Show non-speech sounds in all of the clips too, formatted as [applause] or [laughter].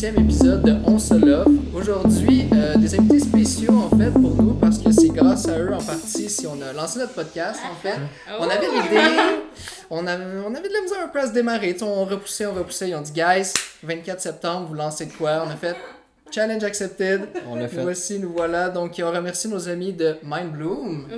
huitième épisode de On se love. Aujourd'hui, euh, des invités spéciaux en fait pour nous parce que c'est grâce à eux en partie si on a lancé notre podcast en fait. On avait l'idée, on avait, on avait de la misère un peu à se démarrer. Tu sais, on repoussait, on repoussait. Ils ont dit, guys, 24 septembre, vous lancez de quoi? On a fait challenge accepted. On l'a Nous fait. voici, nous voilà. Donc, on remercie nos amis de Mind Bloom.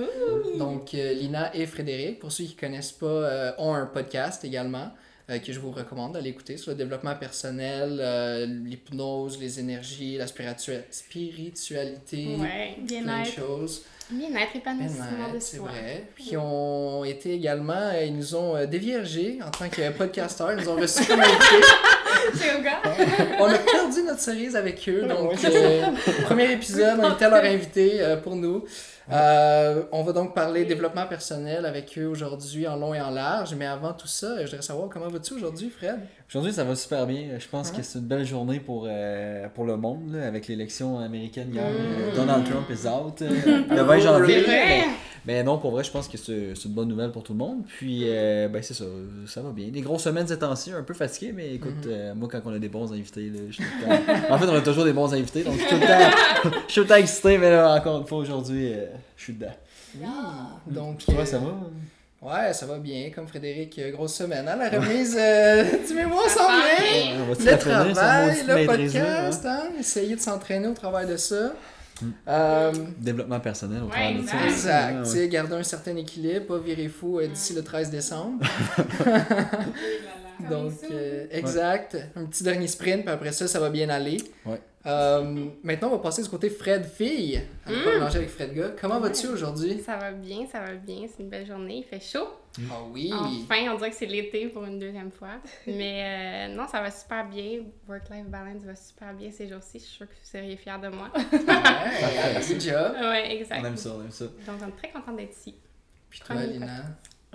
Donc, euh, Lina et Frédéric, pour ceux qui ne connaissent pas, euh, ont un podcast également que je vous recommande d'aller écouter sur le développement personnel, euh, l'hypnose, les énergies, la spiritua- spiritualité, Ouais. plein de Bien-être. choses. Bien-être, épanouissement de c'est vrai. Puis, ont été également, euh, ils nous ont euh, déviergés en tant que podcasteurs. Ils nous ont reçus comme invités. [laughs] C'est au gars. On a perdu notre cerise avec eux. Donc, euh, premier épisode, on était leur invité euh, pour nous. Euh, on va donc parler développement personnel avec eux aujourd'hui en long et en large. Mais avant tout ça, je voudrais savoir comment vas-tu aujourd'hui, Fred? Aujourd'hui, ça va super bien. Je pense que c'est une belle journée pour, euh, pour le monde, là, avec l'élection américaine hier. Mm. Donald Trump is out. euh, [laughs] le 20 janvier. Mais, mais non, pour vrai, je pense que c'est une bonne nouvelle pour tout le monde. Puis, euh, ben, c'est ça. Ça va bien. Des grosses semaines ces temps-ci, un peu fatigué, mais écoute, euh, moi, quand on a des bons invités, là, je suis tout le temps- En fait, on a toujours des bons invités, donc je suis tout le temps, [laughs] je suis tout le temps excité, mais là, encore une fois, aujourd'hui, euh, je suis dedans. Oui. Donc, Toi, ça va? ouais, ça va bien. Comme Frédéric, euh, grosse semaine. Hein? La remise euh, [laughs] du mémoire Ça s'en va vient. Le travail, le hein? podcast, hein? essayer de s'entraîner au travail de ça. Mm. Euh, Développement personnel au Ouais, travers de ça. exact. Ouais, Tu sais, garder un certain équilibre, pas virer fou euh, d'ici le 13 décembre. [laughs] Donc, euh, exact. Un petit dernier sprint, puis après ça, ça va bien aller. Ouais. Euh, maintenant, on va passer du côté Fred fille. On va pas Mm. mélanger avec Fred gars. Comment vas-tu aujourd'hui? Ça va bien, ça va bien. C'est une belle journée. Il fait chaud. Ah oui. Enfin, on dirait que c'est l'été pour une deuxième fois. [laughs] Mais euh, non, ça va super bien. Work-life balance va super bien ces jours-ci. Je suis sûre que vous seriez fiers de moi. Ouais, [laughs] good job. ouais, exact. On aime ça, on aime ça. Donc, on est très contente d'être ici. Puis toi, Premier Lina?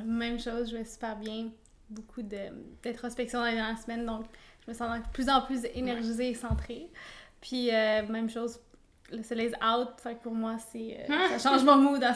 Même chose, je vais super bien. Beaucoup de- d'introspection dans les dernières semaines, donc je me sens de plus en plus énergisée et centrée. Puis euh, même chose, le soleil est out, fait que pour moi, c'est euh, ça change mon mood à 100%.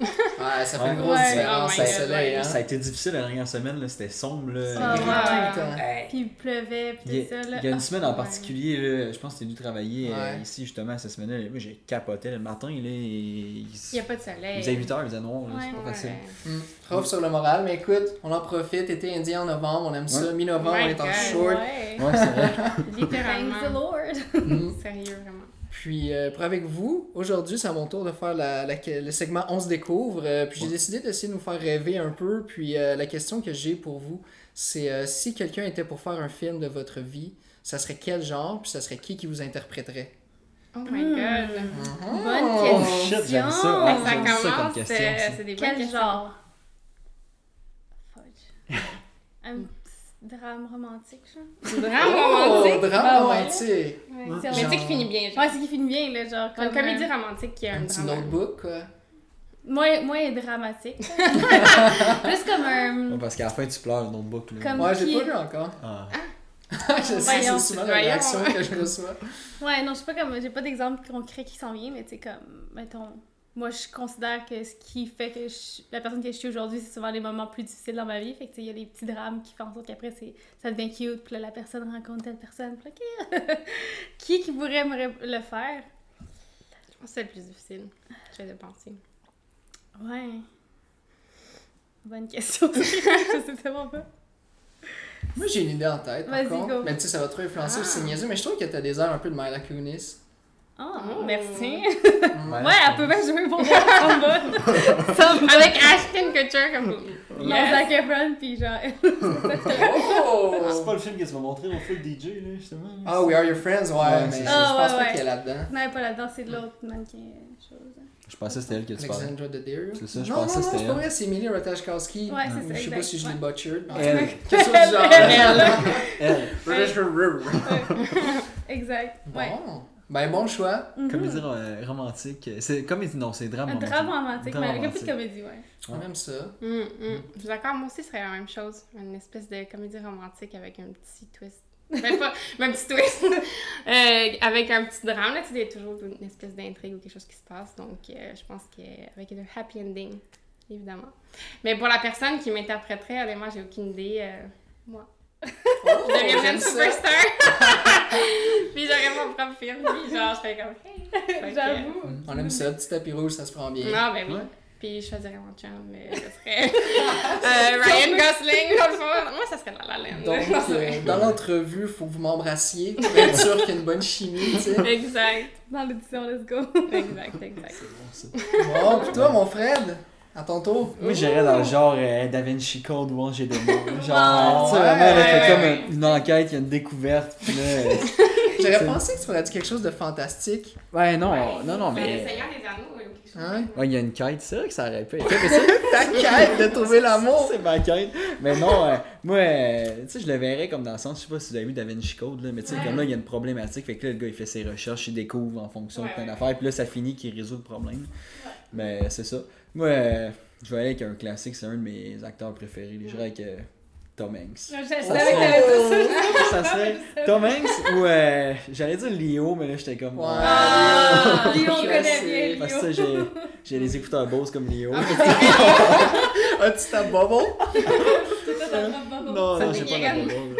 Ouais, ça fait une Ouais. grosse Ouais. différence, Oh God, soleil, ouais. hein? Ça a été difficile la dernière semaine, là, c'était sombre. Là. Ouais. Hey, Puis il pleuvait, Il puis y, tout ça. a, Là. il y a une semaine en ouais. particulier, là, je pense que tu es venu travailler euh, ici justement cette semaine-là. Moi j'ai capoté le matin, là, et il, n'y a pas de soleil. il faisait 8 heures, il faisait noir, là, c'est Ouais. pas facile. Hmm. Rough sur le moral, mais écoute, on en profite. Été indien en novembre, on aime ça. Mi-novembre, Oh on est en God. short. Ouais. C'est vrai. [laughs] Thanks the Littéralement. Lord. Hmm. Sérieux, vraiment. Puis, euh, pour avec vous, aujourd'hui, c'est à mon tour de faire la, la- le segment On se découvre. Euh, puis, j'ai Ouais. décidé d'essayer de nous faire rêver un peu. Puis, euh, la question que j'ai pour vous, c'est euh, si quelqu'un était pour faire un film de votre vie, ça serait quel genre, puis ça serait qui qui vous interpréterait? Oh my Hmm. god. Bonne Oh, question. shit, j'aime ça. Ça Ouais, ça comme commence, question, ça. c'est des bonnes Quel questions. genre? Fudge. Petit drame romantique, genre. Drame Oh, romantique? drame ouais. romantique. Ouais. Ouais. Mais tu sais Genre- qui finit bien. genre. Ouais, c'est qui finit bien, là, genre. Comme Comme, une comédie euh, romantique qui a un, Un petit drame. notebook, quoi. Moins, moins dramatique. [laughs] Plus comme un. Ouais, parce qu'à la fin tu pleures le book. Là. Comme- Ouais, j'ai qui- pas vu encore. Ah. [laughs] je sais, c'est souvent la réaction que je reçois. Ouais, non, je sais pas comme. J'ai pas d'exemple concret qui s'en vient, mais tu sais, comme. Mettons. Moi, je considère que ce qui fait que je- la personne que je suis aujourd'hui, c'est souvent les moments plus difficiles dans ma vie. Fait que, tu sais, il y a des petits drames qui font en sorte qu'après, c'est- ça devient cute. Puis là, la personne rencontre telle personne. Puis là, qui [laughs] qui pourrait me le faire? Je pense que c'est le plus difficile. J'ai de penser. Ouais. Bonne question. [laughs] je sais tellement pas. Moi, j'ai une idée en tête, par Vas-y, contre. go. Mais tu sais, ça va trop influencer Ah. c'est niaiseux, mais je trouve que t'as des airs un peu de Myla Kunis. Oh, Oh. merci. Ouais. [laughs] Ouais, elle peut bien jouer pour moi. [laughs] Me va. Avec Ashton Kutcher comme. Non, Yes. Zac Efron, puis genre. [laughs] Oh! C'est pas le film que tu m'as montré au full DJ, là, justement. Ah, We Are Your Friends, ouais, Ouais, mais c'est je, pense Ah, pas ouais, qu'elle est là-dedans. Non, elle est pas là-dedans, c'est de l'autre mannequin euh, chose. Je pensais que c'était elle que tu parlais. Alexandra Daddario? C'est ça, je non, pensais non, que non, c'était c'est pas elle. vrai, c'est Emily Ratajkowski. Ouais, c'est ça, Je sais pas exact, si je l'ai ouais. butchered. en Elle. Quelque chose du genre. Elle. Exact. Ouais. Ben, bon choix. Mhm. Comédie euh, romantique. C'est comédie, non, c'est drame Un romantique. drame romantique, Drame mais avec un peu de comédie, ouais. On aime ça. Hum, hum. Je suis d'accord, moi aussi, ce serait la même chose. Une espèce de comédie romantique avec un petit twist. [laughs] Ben, pas même petit twist. [laughs] Euh, avec un petit drame, là, tu sais, il y a toujours une espèce d'intrigue ou quelque chose qui se passe. Donc, euh, je pense qu'avec un happy ending, évidemment. Mais pour la personne qui m'interpréterait, honnêtement, j'ai aucune idée. euh, moi. Oh! je une ça. superstar. [laughs] puis j'aurais mon propre film, puis genre, je fais comme, hey. J'avoue. On aime ça, petit tapis rouge, ça se prend bien. Non, ben oui. Ouais. Puis je choisirais mon chum, mais ce serait [laughs] euh, Ryan Gosling, dans le fond. Moi, ça serait La La Land. Donc, [laughs] euh, dans l'entrevue, faut que vous m'embrassiez pour être sûr qu'il y a une bonne chimie, tu sais. Exact, Dans l'édition, let's go. exact, exact. C'est bon, ça. Bon, puis toi, mon Fred, à ton tour. Moi, j'irais dans le genre euh, Da Vinci Code ou Angers de mots. Genre, Ah, tu sais, vraiment, fait comme une enquête, il y a une découverte, puis là. euh, [laughs] J'aurais C'est- pensé que tu pourrais dire quelque chose de fantastique. Ouais, non, non, non, Le mais. Seigneur des Anneaux ou quelque chose. Hein? Ouais, il y a une quête, c'est vrai que ça aurait pu être [laughs] fait, mais ça, Ta quête de trouver l'amour. [laughs] C'est ma quête. Mais non, euh, moi, euh, tu sais, je le verrais comme dans le sens, je sais pas si vous avez vu Da Vinci Code, là, mais tu sais, Ouais. comme là, il y a une problématique, fait que là, le gars, il fait ses recherches, il découvre en fonction de Ouais, plein ouais. d'affaires, puis là, ça finit qu'il résout le problème. Mais c'est ça. Moi, euh, je vais aller avec un classique, c'est un de mes acteurs préférés. Je dirais avec euh, Tom Hanks. Je je savais que t'allais dire ça. ça serait [laughs] Tom Hanks ou euh, j'allais dire Leo, mais là, j'étais comme. Ouais. Ah, Lyon, on connaît bien Parce que j'ai, j'ai les écouteurs Bose comme Leo. [laughs] As-tu ta bubble? C'était dans le bubble? Non, non, j'ai pas la bubble.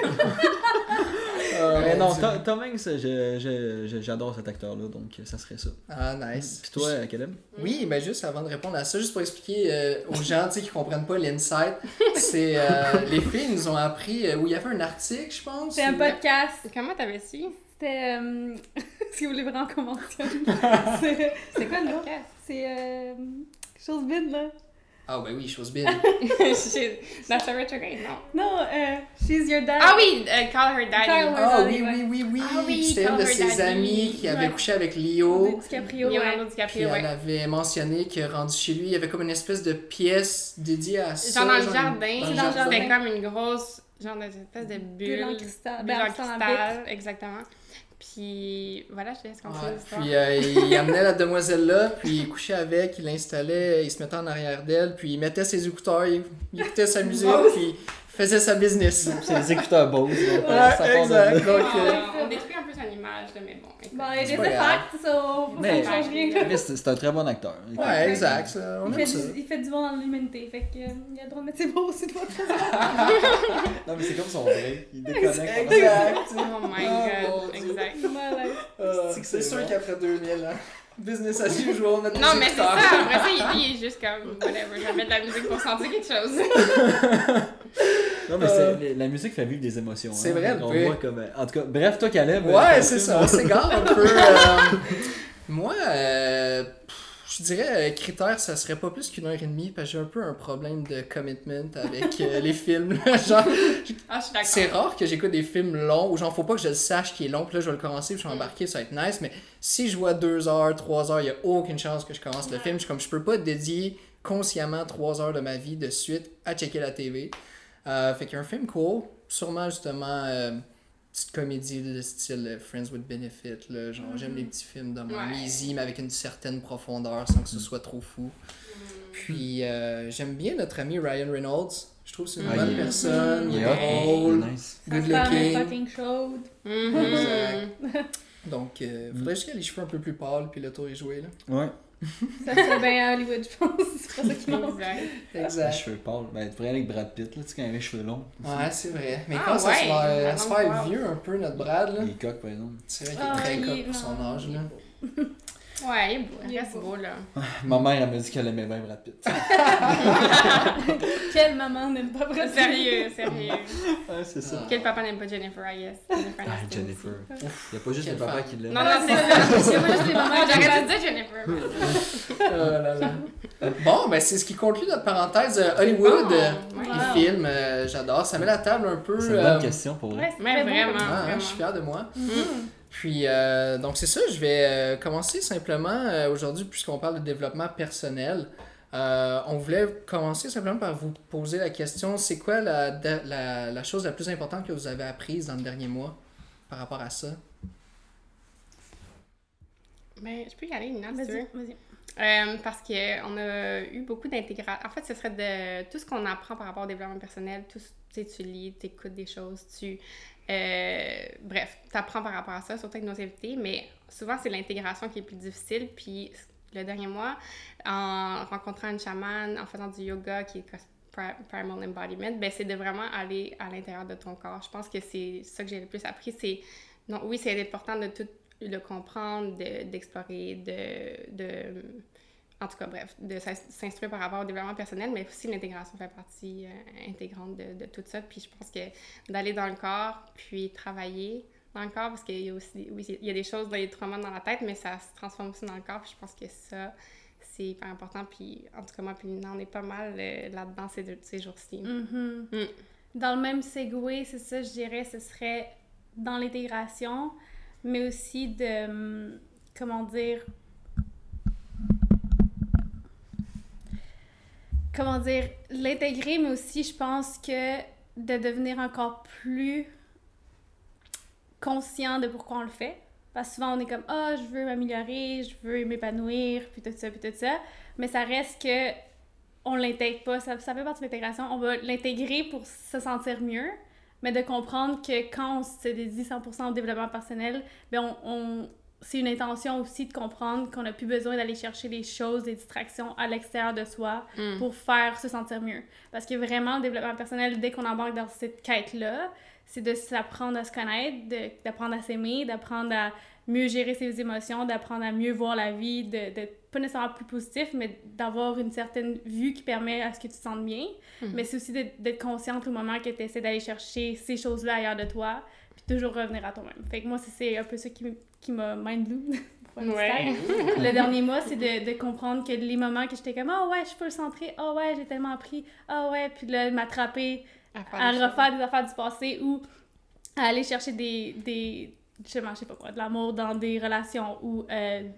Mais non. Tom, Tom Hanks, je- je- je- j'adore cet acteur-là, donc euh, ça serait ça. Ah, nice. Puis toi, euh, Caleb? Oui, ben juste avant de répondre à ça, juste pour expliquer euh, aux gens tu sais, qui comprennent pas l'insight, [laughs] c'est euh, les filles nous ont appris euh, où il y avait un article, je pense. C'est un ou- podcast. Comment t'avais su? C'était. Euh... si vous voulez vraiment mentionne. C'est C'est quoi le podcast? c'est, euh... quelque chose vide, là. Ah ben oui, chose bien. Dans [laughs] Star Retrograde, non. Non, euh, She's Your Dad. Ah oui, euh, Call Her Daddy. Call Her- Ah Daddy, oui, ouais. oui, oui, oui. Ah oui, C'était une de ses Daddy. amies qui avait Ouais. couché avec Leo. DiCaprio, ouais. Leonardo Puis DiCaprio, elle ouais. avait mentionné que rendu chez lui, il y avait comme une espèce de pièce dédiée à ça. Genre dans le jardin, dans le jardin. c'était comme une grosse, genre d'espèce de bulle. Bulle en cristal. bulle en cristal, exactement. Puis voilà, je te laisse Ouais, continuer l'histoire. Puis euh, il amenait la demoiselle là, puis il couchait avec, il l'installait, il se mettait en arrière d'elle, puis il mettait ses écouteurs, il, il écoutait sa musique, puis il faisait sa business. C'est les écouteurs Bose. donc, Ouais, ça de exact. Donc, Ah, euh, on détruit un peu son image, là, mais bon. écoute. Bon, il C'est est pas des facts, ça, ne change rien. Mais c'est un très bon acteur. Écoute, ouais, exact. ça, on Il aime fait, ça. du, il fait du bon dans l'humanité, fait que, euh, il a le droit de mettre ses beaux aussi de votre Non, mais c'est comme son vrai. Il déconnecte. Exact. Oh my Oh, god, mon Dieu. exact. Malaise. Euh, C'est sûr qu'après 2000, hein, business as usual, mettre Non, mais c'est ça. Après ça, il, [laughs] il est juste comme, whatever, je vais mettre de la musique pour sentir quelque chose. [laughs] Non, mais Euh, c'est- la musique fait vivre des émotions. c'est hein. vrai, On voit comme. En tout cas, bref, toi, Caleb. euh, Ouais, ton c'est ça, on s'égare un peu. [laughs] euh, moi, euh, pff, je dirais, euh, critère, ça serait pas plus qu'une heure et demie, parce que j'ai un peu un problème de commitment avec euh, [laughs] les films. genre, Ah, c'est rare que j'écoute des films longs, où genre, faut pas que je le sache qui est long, puis là, je vais le commencer, puis je vais embarquer, ça va être nice, mais si je vois deux heures, trois heures, il y a aucune chance que je commence le film. Je suis comme, je peux pas dédier consciemment trois heures de ma vie de suite à checker la TV. Euh, fait qu'un film cool, sûrement justement petite comédie de style Friends with Benefit. Là, genre, j'aime les petits films de Ouais. easy, mais avec une certaine profondeur sans que ce soit trop fou. Puis euh, j'aime bien notre ami Ryan Reynolds. Je trouve que c'est une Ouais, bonne il est- personne, il Il est drôle, il nice. good looking. fucking chaude. Mhm. [laughs] Donc, euh, faudrait juste qu'il ait les cheveux un peu plus pâles, puis le tour est joué. Là. Ouais. Ça serait bien à Hollywood, je pense. C'est pas ça qui manque. Exact. Les Exact. cheveux pâles. Ben, tu pourrais aller avec Brad Pitt, là, tu sais, quand il avait les cheveux longs. Ouais, c'est vrai. Mais Ah, quand ça ouais, se se faire wow. vieux un peu, notre Brad, là, Il est coq, par exemple. c'est vrai qu'il est Ah, très il coq est- pour son âge. Là. Ouais, il est beau. Il Il est reste beau. beau, là. [laughs] Ma mère, elle m'a dit qu'elle aimait bien Brad Pitt. [laughs] Quelle maman n'aime pas Brad Pitt? Sérieux, sérieux. [laughs] ouais, c'est ça. Quel papa n'aime pas Jennifer, I guess? Jennifer Ah, Jennifer. Il y a pas juste Quelle les papas qui l'aiment. Non, non, C'est c'est ça. Il y a pas juste les mamans aiment dû dire Jennifer. Oh là là. Bon, ben c'est ce qui conclut notre parenthèse euh, Hollywood. Euh, ouais. Les films, euh, j'adore. Ça met la table un peu. C'est une euh, bonne question pour vrai. Ouais, c'est Mais bon. vraiment. ah, hein, vraiment. je suis fier de moi. Mhm. Puis, euh, donc c'est ça, je vais euh, commencer simplement euh, aujourd'hui, puisqu'on parle de développement personnel. Euh, on voulait commencer simplement par vous poser la question c'est quoi la, la, la chose la plus importante que vous avez apprise dans le dernier mois par rapport à ça? Ben, je peux y aller, Nina, si tu Vas-y, veux. vas-y. Euh, parce qu'on a eu beaucoup d'intégration. En fait, ce serait de tout ce qu'on apprend par rapport au développement personnel. Tout, tu lis, tu écoutes des choses, tu. Euh, bref, tu apprends par rapport à ça, surtout avec nos invités, mais souvent, c'est l'intégration qui est plus difficile. Puis, le dernier mois, en rencontrant une chamane, en faisant du yoga, qui est primal embodiment, ben c'est de vraiment aller à l'intérieur de ton corps. Je pense que c'est ça que j'ai le plus appris. C'est, non, oui, c'est important de tout le comprendre, d'explorer, de, de, en tout cas, bref, de s'instruire par rapport au développement personnel, mais aussi l'intégration fait partie euh, intégrante de, de, tout ça. Puis je pense que d'aller dans le corps, puis travailler dans le corps, parce qu'il y a aussi, oui, il y a des choses, a des traumas dans la tête, mais ça se transforme aussi dans le corps. Puis je pense que ça, c'est hyper important. Puis en tout cas, moi, puis on est pas mal euh, là-dedans ces, ces jours-ci. Mm-hmm. Mm. Dans le même segway, c'est ça, je dirais, ce serait dans l'intégration, mais aussi de, hum, comment dire, comment dire, l'intégrer, mais aussi, je pense que de devenir encore plus conscient de pourquoi on le fait. Parce que souvent, on est comme, ah, oh, je veux m'améliorer, je veux m'épanouir, puis tout ça, puis tout ça. Mais ça reste que on l'intègre pas. Ça, ça fait partie de l'intégration. On va l'intégrer pour se sentir mieux, mais de comprendre que quand on se dédie 100% au développement personnel, bien, on, c'est une intention aussi de comprendre qu'on n'a plus besoin d'aller chercher des choses, des distractions à l'extérieur de soi mm. pour faire se sentir mieux. Parce que vraiment, le développement personnel, dès qu'on embarque dans cette quête-là, c'est de s'apprendre à se connaître, d'apprendre à s'aimer, d'apprendre à mieux gérer ses émotions, d'apprendre à mieux voir la vie, d'être pas nécessairement plus positif, mais d'avoir une certaine vue qui permet à ce que tu te sentes bien. Hmm. Mais c'est aussi d'être consciente au moment que tu essaies d'aller chercher ces choses-là ailleurs de toi, toujours revenir à toi-même. Fait que moi, c'est un peu ça qui, qui m'a mind [laughs] Ouais. [laughs] le dernier mois, c'est de, de, comprendre que les moments que j'étais comme « Ah oh ouais, je suis le centrer. Ah oh ouais, j'ai tellement appris. Ah oh ouais. » Puis là, m'attraper à, refaire des affaires du passé ou à aller chercher des, des je sais pas quoi, de l'amour dans des relations ou euh,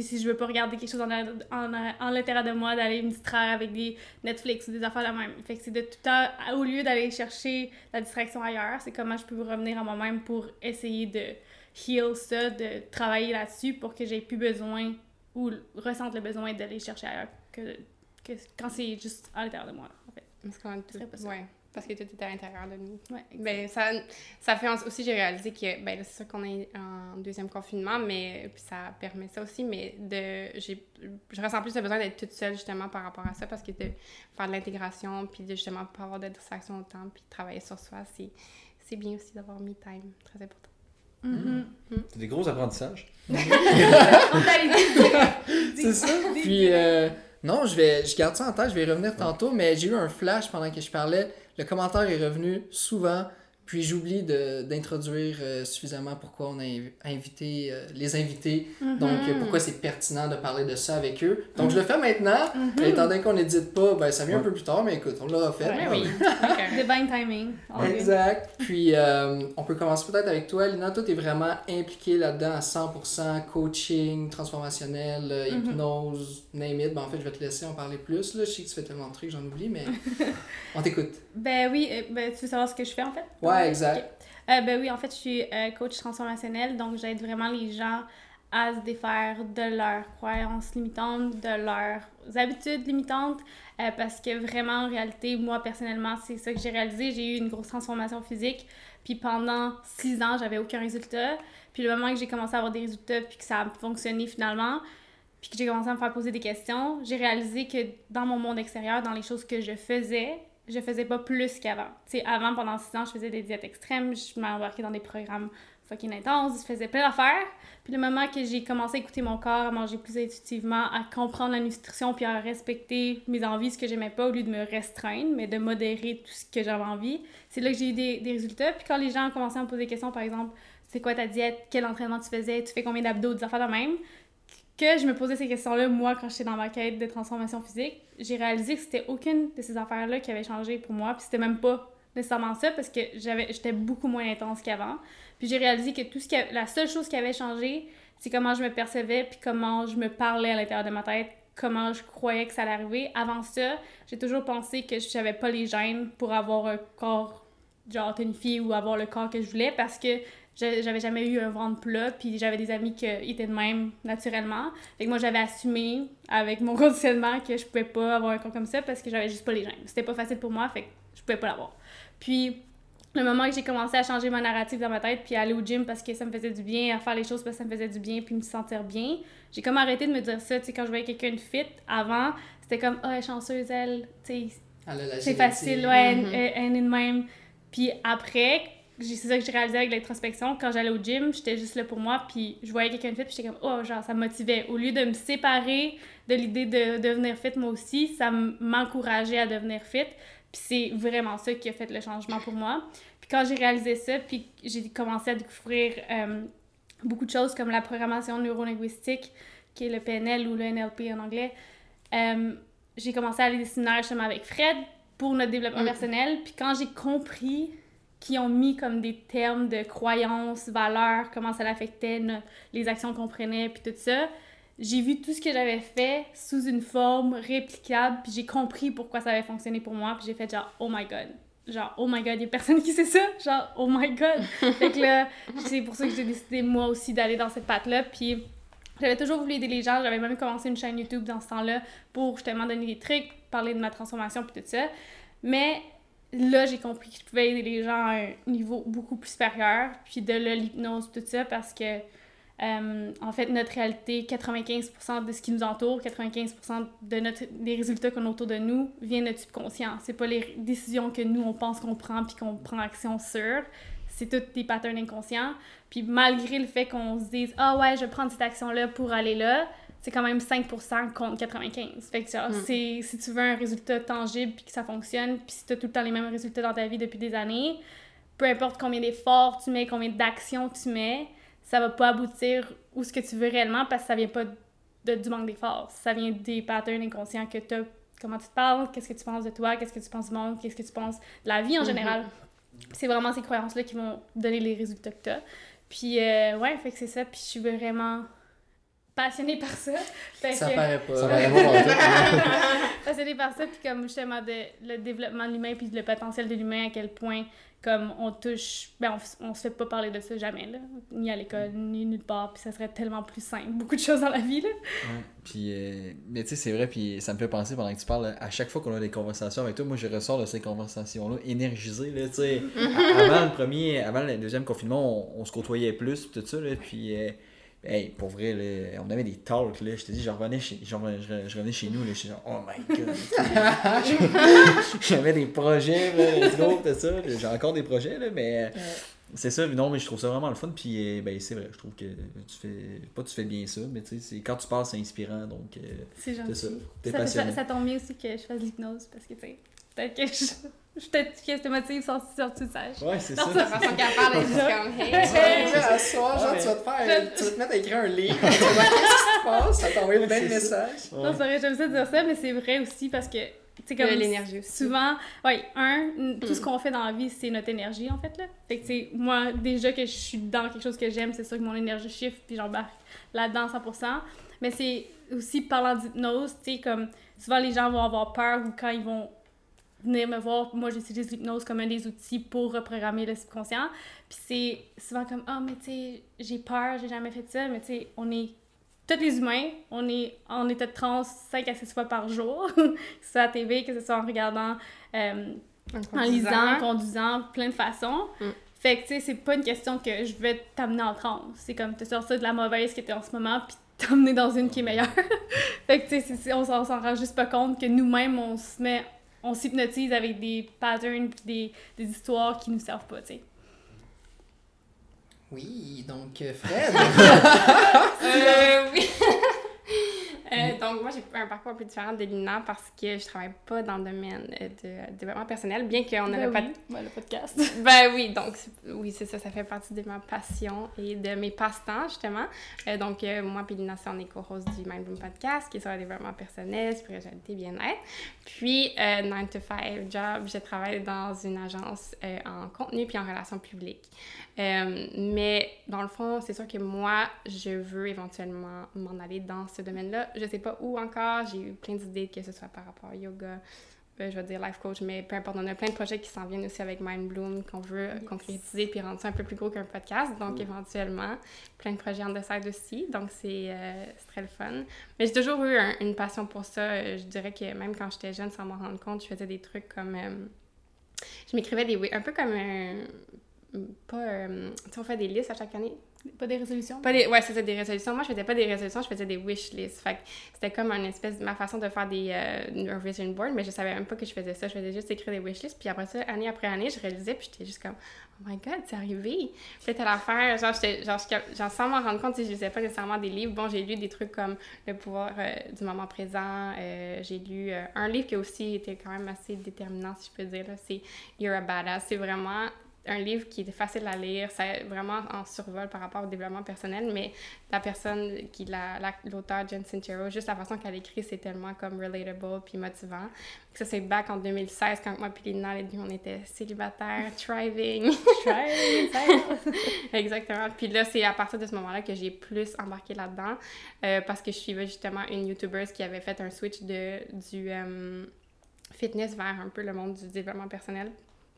si je veux pas regarder quelque chose en, en, en l'intérieur de moi, d'aller me distraire avec des Netflix ou des affaires de même. Fait que c'est de tout temps, au lieu d'aller chercher la distraction ailleurs, c'est comment je peux revenir à moi-même pour essayer de heal ça, de travailler là-dessus pour que j'ai plus besoin ou ressentir le besoin d'aller chercher ailleurs que, que quand c'est juste à l'intérieur de moi, en fait. C'est quand même tout. Ouais. Parce que tout est à l'intérieur de nous. Ouais, ben, ça, ça fait aussi, j'ai réalisé que, ben c'est sûr qu'on est en deuxième confinement, mais puis ça permet ça aussi, mais de, j'ai, je ressens plus le besoin d'être toute seule justement par rapport à ça, parce que de faire de l'intégration, puis de justement pas avoir de distraction autant, puis travailler sur soi, c'est, c'est bien aussi d'avoir me time, très important. Mm-hmm. Mm. C'est des gros apprentissages. [laughs] c'est ça. Puis, euh, non, je, vais, je garde ça en tête, je vais y revenir tantôt, mais j'ai eu un flash pendant que je parlais le commentaire est revenu souvent puis j'oublie d'introduire euh, suffisamment pourquoi on a invité euh, les invités. Mm-hmm. Donc, euh, pourquoi c'est pertinent de parler de ça avec eux. Donc, je le fais maintenant. Mm-hmm. Étant donné qu'on n'édite pas, ben, ça vient un peu plus tard, mais écoute, on l'a fait. oui, [laughs] [laughs] Divine timing. Exact. Puis, on peut commencer peut-être avec toi, Lina. Toi, tu es vraiment impliquée là-dedans à 100%, coaching, transformationnel, mm-hmm. hypnose, name it. Ben, en fait, je vais te laisser en parler plus. Là. Je sais que tu fais tellement de trucs, j'en oublie, mais [laughs] on t'écoute. Ben oui, ben, tu veux savoir ce que je fais en fait? Ouais, exact. Euh, ben oui, en fait, je suis euh, coach transformationnel, donc j'aide vraiment les gens à se défaire de leurs croyances limitantes, de leurs habitudes limitantes, euh, parce que vraiment, en réalité, moi, personnellement, c'est ça que j'ai réalisé. J'ai eu une grosse transformation physique, puis pendant six ans, j'avais aucun résultat. Puis le moment que j'ai commencé à avoir des résultats, puis que ça a fonctionné finalement, puis que j'ai commencé à me faire poser des questions, j'ai réalisé que dans mon monde extérieur, dans les choses que je faisais, je faisais pas plus qu'avant. Tu sais, avant, pendant six ans, je faisais des diètes extrêmes, je m'embarquais dans des programmes fucking intenses, je faisais plein d'affaires. Puis le moment que j'ai commencé à écouter mon corps, à manger plus intuitivement, à comprendre la nutrition, puis à respecter mes envies, ce que j'aimais pas, au lieu de me restreindre, mais de modérer tout ce que j'avais envie, c'est là que j'ai eu des, des, résultats. Puis quand les gens ont commencé à me poser des questions, par exemple, c'est quoi ta diète, quel entraînement tu faisais, tu fais combien d'abdos, des affaires de même, que je me posais ces questions-là, moi, quand j'étais dans ma quête de transformation physique, j'ai réalisé que c'était aucune de ces affaires-là qui avait changé pour moi. Puis c'était même pas nécessairement ça parce que j'avais j'étais beaucoup moins intense qu'avant. Puis j'ai réalisé que tout ce qui la seule chose qui avait changé, c'est comment je me percevais puis comment je me parlais à l'intérieur de ma tête, comment je croyais que ça allait arriver. Avant ça, j'ai toujours pensé que je n'avais pas les gènes pour avoir un corps genre tonifié ou avoir le corps que je voulais parce que j'avais jamais eu un ventre plat, puis j'avais des amis qui étaient de même naturellement. Fait que moi, j'avais assumé avec mon [laughs] conditionnement que je pouvais pas avoir un corps comme ça parce que j'avais juste pas les gènes. C'était pas facile pour moi, fait que je pouvais pas l'avoir. Puis, le moment que j'ai commencé à changer ma narrative dans ma tête, puis aller au gym parce que ça me faisait du bien, à faire les choses parce que ça me faisait du bien, puis me sentir bien, j'ai comme arrêté de me dire ça. Tu sais, quand je voyais quelqu'un de fit, avant, c'était comme, oh, elle est chanceuse, elle, tu sais, c'est facile, ouais, mm -hmm. même. Puis après, c'est ça que j'ai réalisé avec l'introspection. Quand j'allais au gym, j'étais juste là pour moi, puis je voyais quelqu'un de fit, puis j'étais comme, oh, genre, ça me motivait. Au lieu de me séparer de l'idée de devenir fit moi aussi, ça m'encourageait à devenir fit. Puis c'est vraiment ça qui a fait le changement pour moi. Puis quand j'ai réalisé ça, puis j'ai commencé à découvrir euh, beaucoup de choses comme la programmation neurolinguistique, qui est le PNL ou le NLP en anglais, euh, j'ai commencé à aller des séminaires justement avec Fred pour notre développement mm. personnel. Puis quand j'ai compris qui ont mis comme des termes de croyances, valeurs, comment ça l'affectait, les actions qu'on prenait, puis tout ça. J'ai vu tout ce que j'avais fait sous une forme réplicable, puis j'ai compris pourquoi ça avait fonctionné pour moi, puis j'ai fait genre, oh my god. Genre, oh my god, il y a personne qui sait ça? Genre, oh my god. [laughs] fait que là, c'est pour ça que j'ai décidé moi aussi d'aller dans cette patte-là, puis j'avais toujours voulu aider les gens, j'avais même commencé une chaîne YouTube dans ce temps-là pour justement donner des trucs, parler de ma transformation, puis tout ça. Mais là, j'ai compris que je pouvais aider les gens à un niveau beaucoup plus supérieur, puis de l'hypnose, tout ça, parce que, euh, en fait, notre réalité, 95% de ce qui nous entoure, 95% de notre, des résultats qu'on a autour de nous, vient de notre subconscient. C'est pas les décisions que nous, on pense qu'on prend, puis qu'on prend action sur. C'est tous des patterns inconscients. Puis malgré le fait qu'on se dise « Ah ouais, je vais prendre cette action-là pour aller là », c'est quand même 5% contre 95. Fait que genre, mm. c'est, si tu veux un résultat tangible puis que ça fonctionne, puis si tu as tout le temps les mêmes résultats dans ta vie depuis des années, peu importe combien d'efforts tu mets, combien d'actions tu mets, ça va pas aboutir où ce que tu veux réellement parce que ça vient pas de, du manque d'efforts. Ça vient des patterns inconscients que tu as. Comment tu te parles, qu'est-ce que tu penses de toi, qu'est-ce que tu penses du monde, qu'est-ce que tu penses de la vie en mm-hmm. général. C'est vraiment ces croyances-là qui vont donner les résultats que tu as. Puis, euh, ouais, fait que c'est ça. Puis, je suis vraiment passionnée par ça. ça paraît pas. Ça paraît pas. [laughs] passionnée par ça, puis comme justement de, le développement de l'humain, puis le potentiel de l'humain, à quel point comme on touche, ben on, on se fait pas parler de ça jamais, là, ni à l'école, ni nulle part, puis ça serait tellement plus simple, [laughs] beaucoup de choses dans la vie, là. Ouais, puis, euh, mais tu sais, c'est vrai, puis ça me fait penser pendant que tu parles, à chaque fois qu'on a des conversations avec toi, moi je ressors de ces conversations-là énergisé, là, tu sais, [laughs] avant le premier, avant le deuxième confinement, on, se côtoyait plus, tout ça, là, puis... Euh, Hey, pour vrai, là, on avait des talks, là. Je te dis, je revenais chez, je, je, revenais chez nous, là. J'étais genre, oh my god. [laughs] J'avais des projets, là, let's go, tout ça. J'ai encore des projets, là, mais c'est ça. Non, mais je trouve ça vraiment le fun. Puis, euh, ben, c'est vrai, je trouve que tu fais, pas tu fais bien ça, mais tu sais, quand tu parles, c'est inspirant. Donc, euh, c'est gentil. ça. Ça, ça, ça, tombe bien aussi que je fasse l'hypnose parce que, tu sais, peut-être que je je te, que je te motive sans, tu saches. Ouais, c'est ça. De toute façon qu'elle parle, elle est comme Hey, hey, à soir, genre, tu vas te faire. Tu vas te mettre à écrire un livre. tu vas qu'est-ce qui se passe? Ça t'envoie plein de messages. Non, c'est vrai, j'aime ça dire ça, mais c'est vrai aussi parce que. C'est comme l'énergie aussi. Souvent, ouais, un, tout ce mm. qu'on fait dans la vie, c'est notre énergie en fait là. Fait que c'est moi déjà que je suis dans quelque chose que j'aime, c'est sûr que mon énergie chiffre puis j'embarque là-dedans 100%. Mais c'est aussi parlant d'hypnose, tu sais comme souvent les gens vont avoir peur ou quand ils vont venir me voir. Moi, j'utilise l'hypnose comme un des outils pour reprogrammer le subconscient. Puis c'est souvent comme, oh, mais tu sais, j'ai peur, j'ai jamais fait ça. Mais tu sais, on est tous les humains, on est en état de transe 5 à 6 fois par jour, que [laughs] ce soit à la TV, que ce soit en regardant, euh, en, lisant, en conduisant, plein de façons. Mm. Fait que, tu sais, c'est pas une question que je vais t'amener en transe. C'est comme te sortir de la mauvaise qui était en ce moment, puis t'amener dans une qui est meilleure. [laughs] fait que, tu sais, on s'en rend juste pas compte que nous-mêmes, on se met on s'hypnotise avec des patterns des, des histoires qui nous servent pas, tu sais. Oui, donc euh, Fred. [laughs] [laughs] euh, oui. Euh, donc, moi, j'ai un parcours un peu différent de Lina parce que je travaille pas dans le domaine euh, de développement personnel, bien qu'on ben a pas... le podcast. [laughs] ben oui, donc, oui, c'est ça, ça fait partie de ma passion et de mes passe-temps, justement. Euh, donc, moi et Lina, on est co-host du Mind Bloom Podcast, qui est sur le développement personnel, spiritualité, bien-être. Puis, 9 to 5 job, je travaille dans une agence en contenu puis en relations publiques. Mais, dans le fond, c'est sûr que moi, je veux éventuellement m'en aller dans ce domaine-là je sais pas où encore. J'ai eu plein d'idées, que ce soit par rapport au yoga, euh, je vais dire life coach, mais peu importe. On a plein de projets qui s'en viennent aussi avec Mind Bloom qu'on veut concrétiser puis rendre ça un peu plus gros qu'un podcast. Donc, éventuellement, plein de projets en side aussi. Donc, euh, c'est très le fun. Mais j'ai toujours eu une passion pour ça. Euh, je dirais que même quand j'étais jeune, sans m'en rendre compte, je faisais des trucs comme. je m'écrivais des. Un peu comme un. Pas. tu sais, on fait des listes à chaque année Pas des résolutions? Pas des, ouais, c'était des résolutions. Moi, je faisais pas des résolutions, je faisais des wish lists. Fait que c'était comme une espèce de ma façon de faire des euh, un vision board, mais je savais même pas que je faisais ça. Je faisais juste écrire des wish lists. Puis après ça, année après année, je réalisais, puis j'étais juste comme, oh my god, c'est arrivé. Puis à l'affaire, genre, j'étais, genre, genre, sans m'en rendre compte, si je lisais pas nécessairement des livres. Bon, j'ai lu des trucs comme Le pouvoir euh, du moment présent. Euh, j'ai lu euh, un livre qui aussi été quand même assez déterminant, si je peux dire. C'est You're a Badass. C'est vraiment un livre qui est facile à lire, c'est vraiment en survol par rapport au développement personnel, mais la personne qui l'a, l'auteur Jen Sincero, juste la façon qu'elle écrit, c'est tellement comme relatable puis motivant. Ça, c'est back en 2016 quand moi puis Lina, les deux, on était célibataires, [laughs] thriving. thriving, [laughs] Exactement. Puis là, c'est à partir de ce moment-là que j'ai plus embarqué là-dedans euh, parce que je suivais justement une YouTuber qui avait fait un switch de, du euh, fitness vers un peu le monde du développement personnel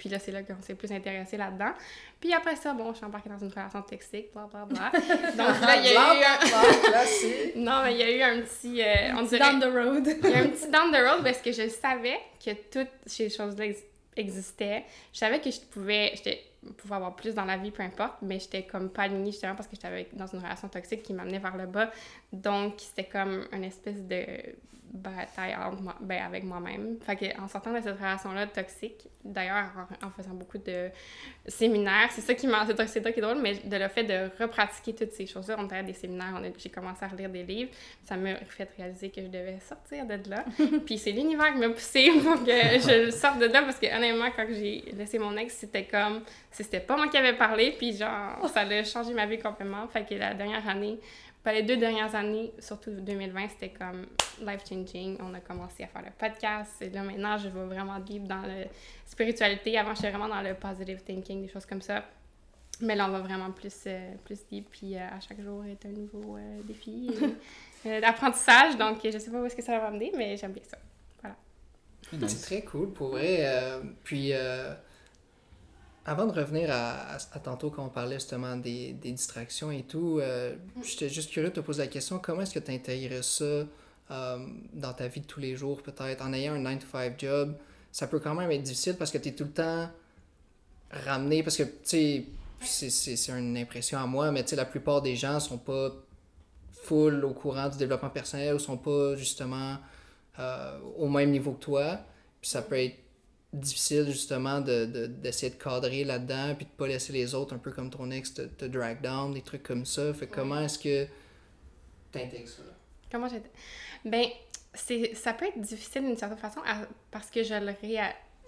puis là, c'est là qu'on s'est plus intéressé là-dedans. Puis après ça, bon, je suis embarquée dans une relation toxique, bla bla bla. [laughs] Donc là, il y a eu un... [laughs] non, mais il y a eu un petit... Euh, on dirait... Down the road. il y a un petit [laughs] down the road parce que je savais que toutes ces choses-là existaient. Je savais que je pouvais... J'étais pouvais avoir plus dans la vie, peu importe, mais j'étais comme pas alignée justement parce que j'étais dans une relation toxique qui m'amenait vers le bas. Donc, c'était comme une espèce de bataille ben, avec moi-même. Fait que, en sortant de cette relation-là toxique, d'ailleurs, en, faisant beaucoup de séminaires, c'est ça qui m'a. C'est ça qui est drôle, mais de le fait de repratiquer toutes ces choses-là, on était à des séminaires, j'ai commencé à relire des livres, ça m'a fait réaliser que je devais sortir de là. [laughs] Puis c'est l'univers qui m'a poussé [laughs] pour que je sorte de là parce que, honnêtement, quand j'ai laissé mon ex, c'était comme. C'était pas moi qui avais parlé, puis genre, ça a changé ma vie complètement. Fait que la dernière année, pas les deux dernières années, surtout 2020, c'était comme life-changing. On a commencé à faire le podcast. Et là, maintenant, je vais vraiment deep dans la spiritualité. Avant, j'étais vraiment dans le positive thinking, des choses comme ça. Mais là, on va vraiment plus, euh, plus deep. Puis euh, à chaque jour est un nouveau euh, défi [laughs] d'apprentissage. Donc, je sais pas où est-ce que ça va m'amener, mais j'aime bien ça. Voilà. C'est très cool pour vrai. puis avant de revenir à, tantôt quand on parlait justement des, distractions et tout, euh, j'étais juste curieux de te poser la question, comment est-ce que tu intègres ça euh, dans ta vie de tous les jours peut-être, en ayant un 9 to 5 job, ça peut quand même être difficile parce que tu es tout le temps ramené, parce que tu sais, c'est une impression à moi, mais tu sais, la plupart des gens sont pas full au courant du développement personnel ou sont pas justement euh, au même niveau que toi, puis ça peut être difficile justement d'essayer de, d'essayer de, cadrer là-dedans puis de pas laisser les autres un peu comme ton ex te, te drag down, des trucs comme ça. Fait comment est-ce que t'intègres ça? Comment j'ai... Ben, c'est, ça peut être difficile d'une certaine façon parce que je le,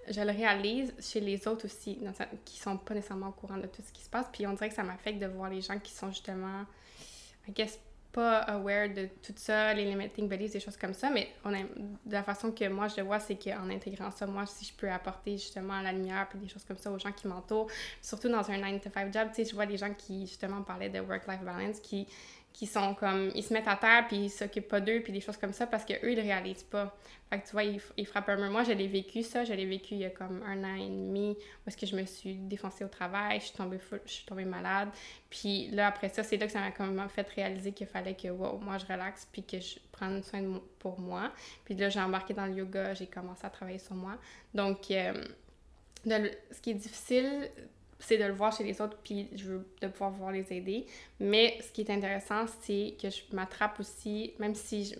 je le réalise chez les autres aussi, dans, qui sont pas nécessairement au courant de tout ce qui se passe. Puis on dirait que ça m'affecte de voir les gens qui sont justement, I guess, pas aware de tout ça, les limiting beliefs, des choses comme ça, mais on a, de la façon que moi je le vois, c'est qu'en intégrant ça, moi, si je peux apporter justement la lumière puis des choses comme ça aux gens qui m'entourent, surtout dans un 9 to 5 job, tu sais, je vois des gens qui justement parlaient de work-life balance, qui qui sont comme ils se mettent à terre puis ils s'occupent pas d'eux puis des choses comme ça parce que eux ils réalisent pas. Fait que tu vois ils, ils frappent un mur. Moi je l'ai vécu ça. Je l'ai vécu il y a comme un an et demi où que je me suis défoncée au travail je suis tombée je suis tombée malade. Puis là après ça c'est là que ça m'a comme fait réaliser qu'il fallait que wow, moi je relaxe puis que je prenne soin de pour moi. Puis là j'ai embarqué dans le yoga j'ai commencé à travailler sur moi. Donc euh, ce qui est difficile c'est de le voir chez les autres, puis je veux de pouvoir les aider. Mais ce qui est intéressant, c'est que je m'attrape aussi, même si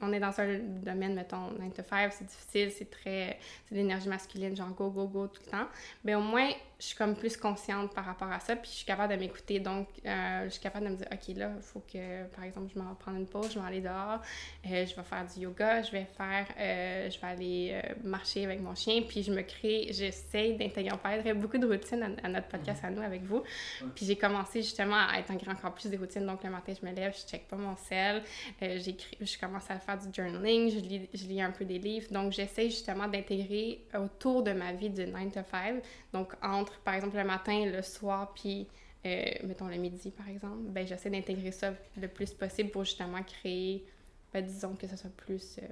on est dans un domaine, mettons, 9 to 5, c'est difficile, c'est très. C'est l'énergie masculine, genre go, go, go tout le temps. Mais au moins, je suis comme plus consciente par rapport à ça, puis je suis capable de m'écouter. Donc, euh, je suis capable de me dire, OK, là, il faut que, par exemple, je m'en prendre une pause, je vais aller dehors, euh, je vais faire du yoga, je vais faire, euh, je vais aller marcher avec mon chien, puis je me crée, j'essaie d'intégrer. On parlerait beaucoup de routines à, notre podcast à nous avec vous. Puis j'ai commencé justement à intégrer encore plus des routines. Donc, le matin, je me lève, je check pas mon sel, j'écris, je commence à faire du journaling, je lis, je lis un peu des livres. Donc, j'essaie justement d'intégrer autour de ma vie de 9 to 5, donc entre par exemple, le matin, le soir, puis, euh, mettons, le midi, par exemple, ben, j'essaie d'intégrer ça le plus possible pour justement créer, ben, disons que ce soit plus, euh,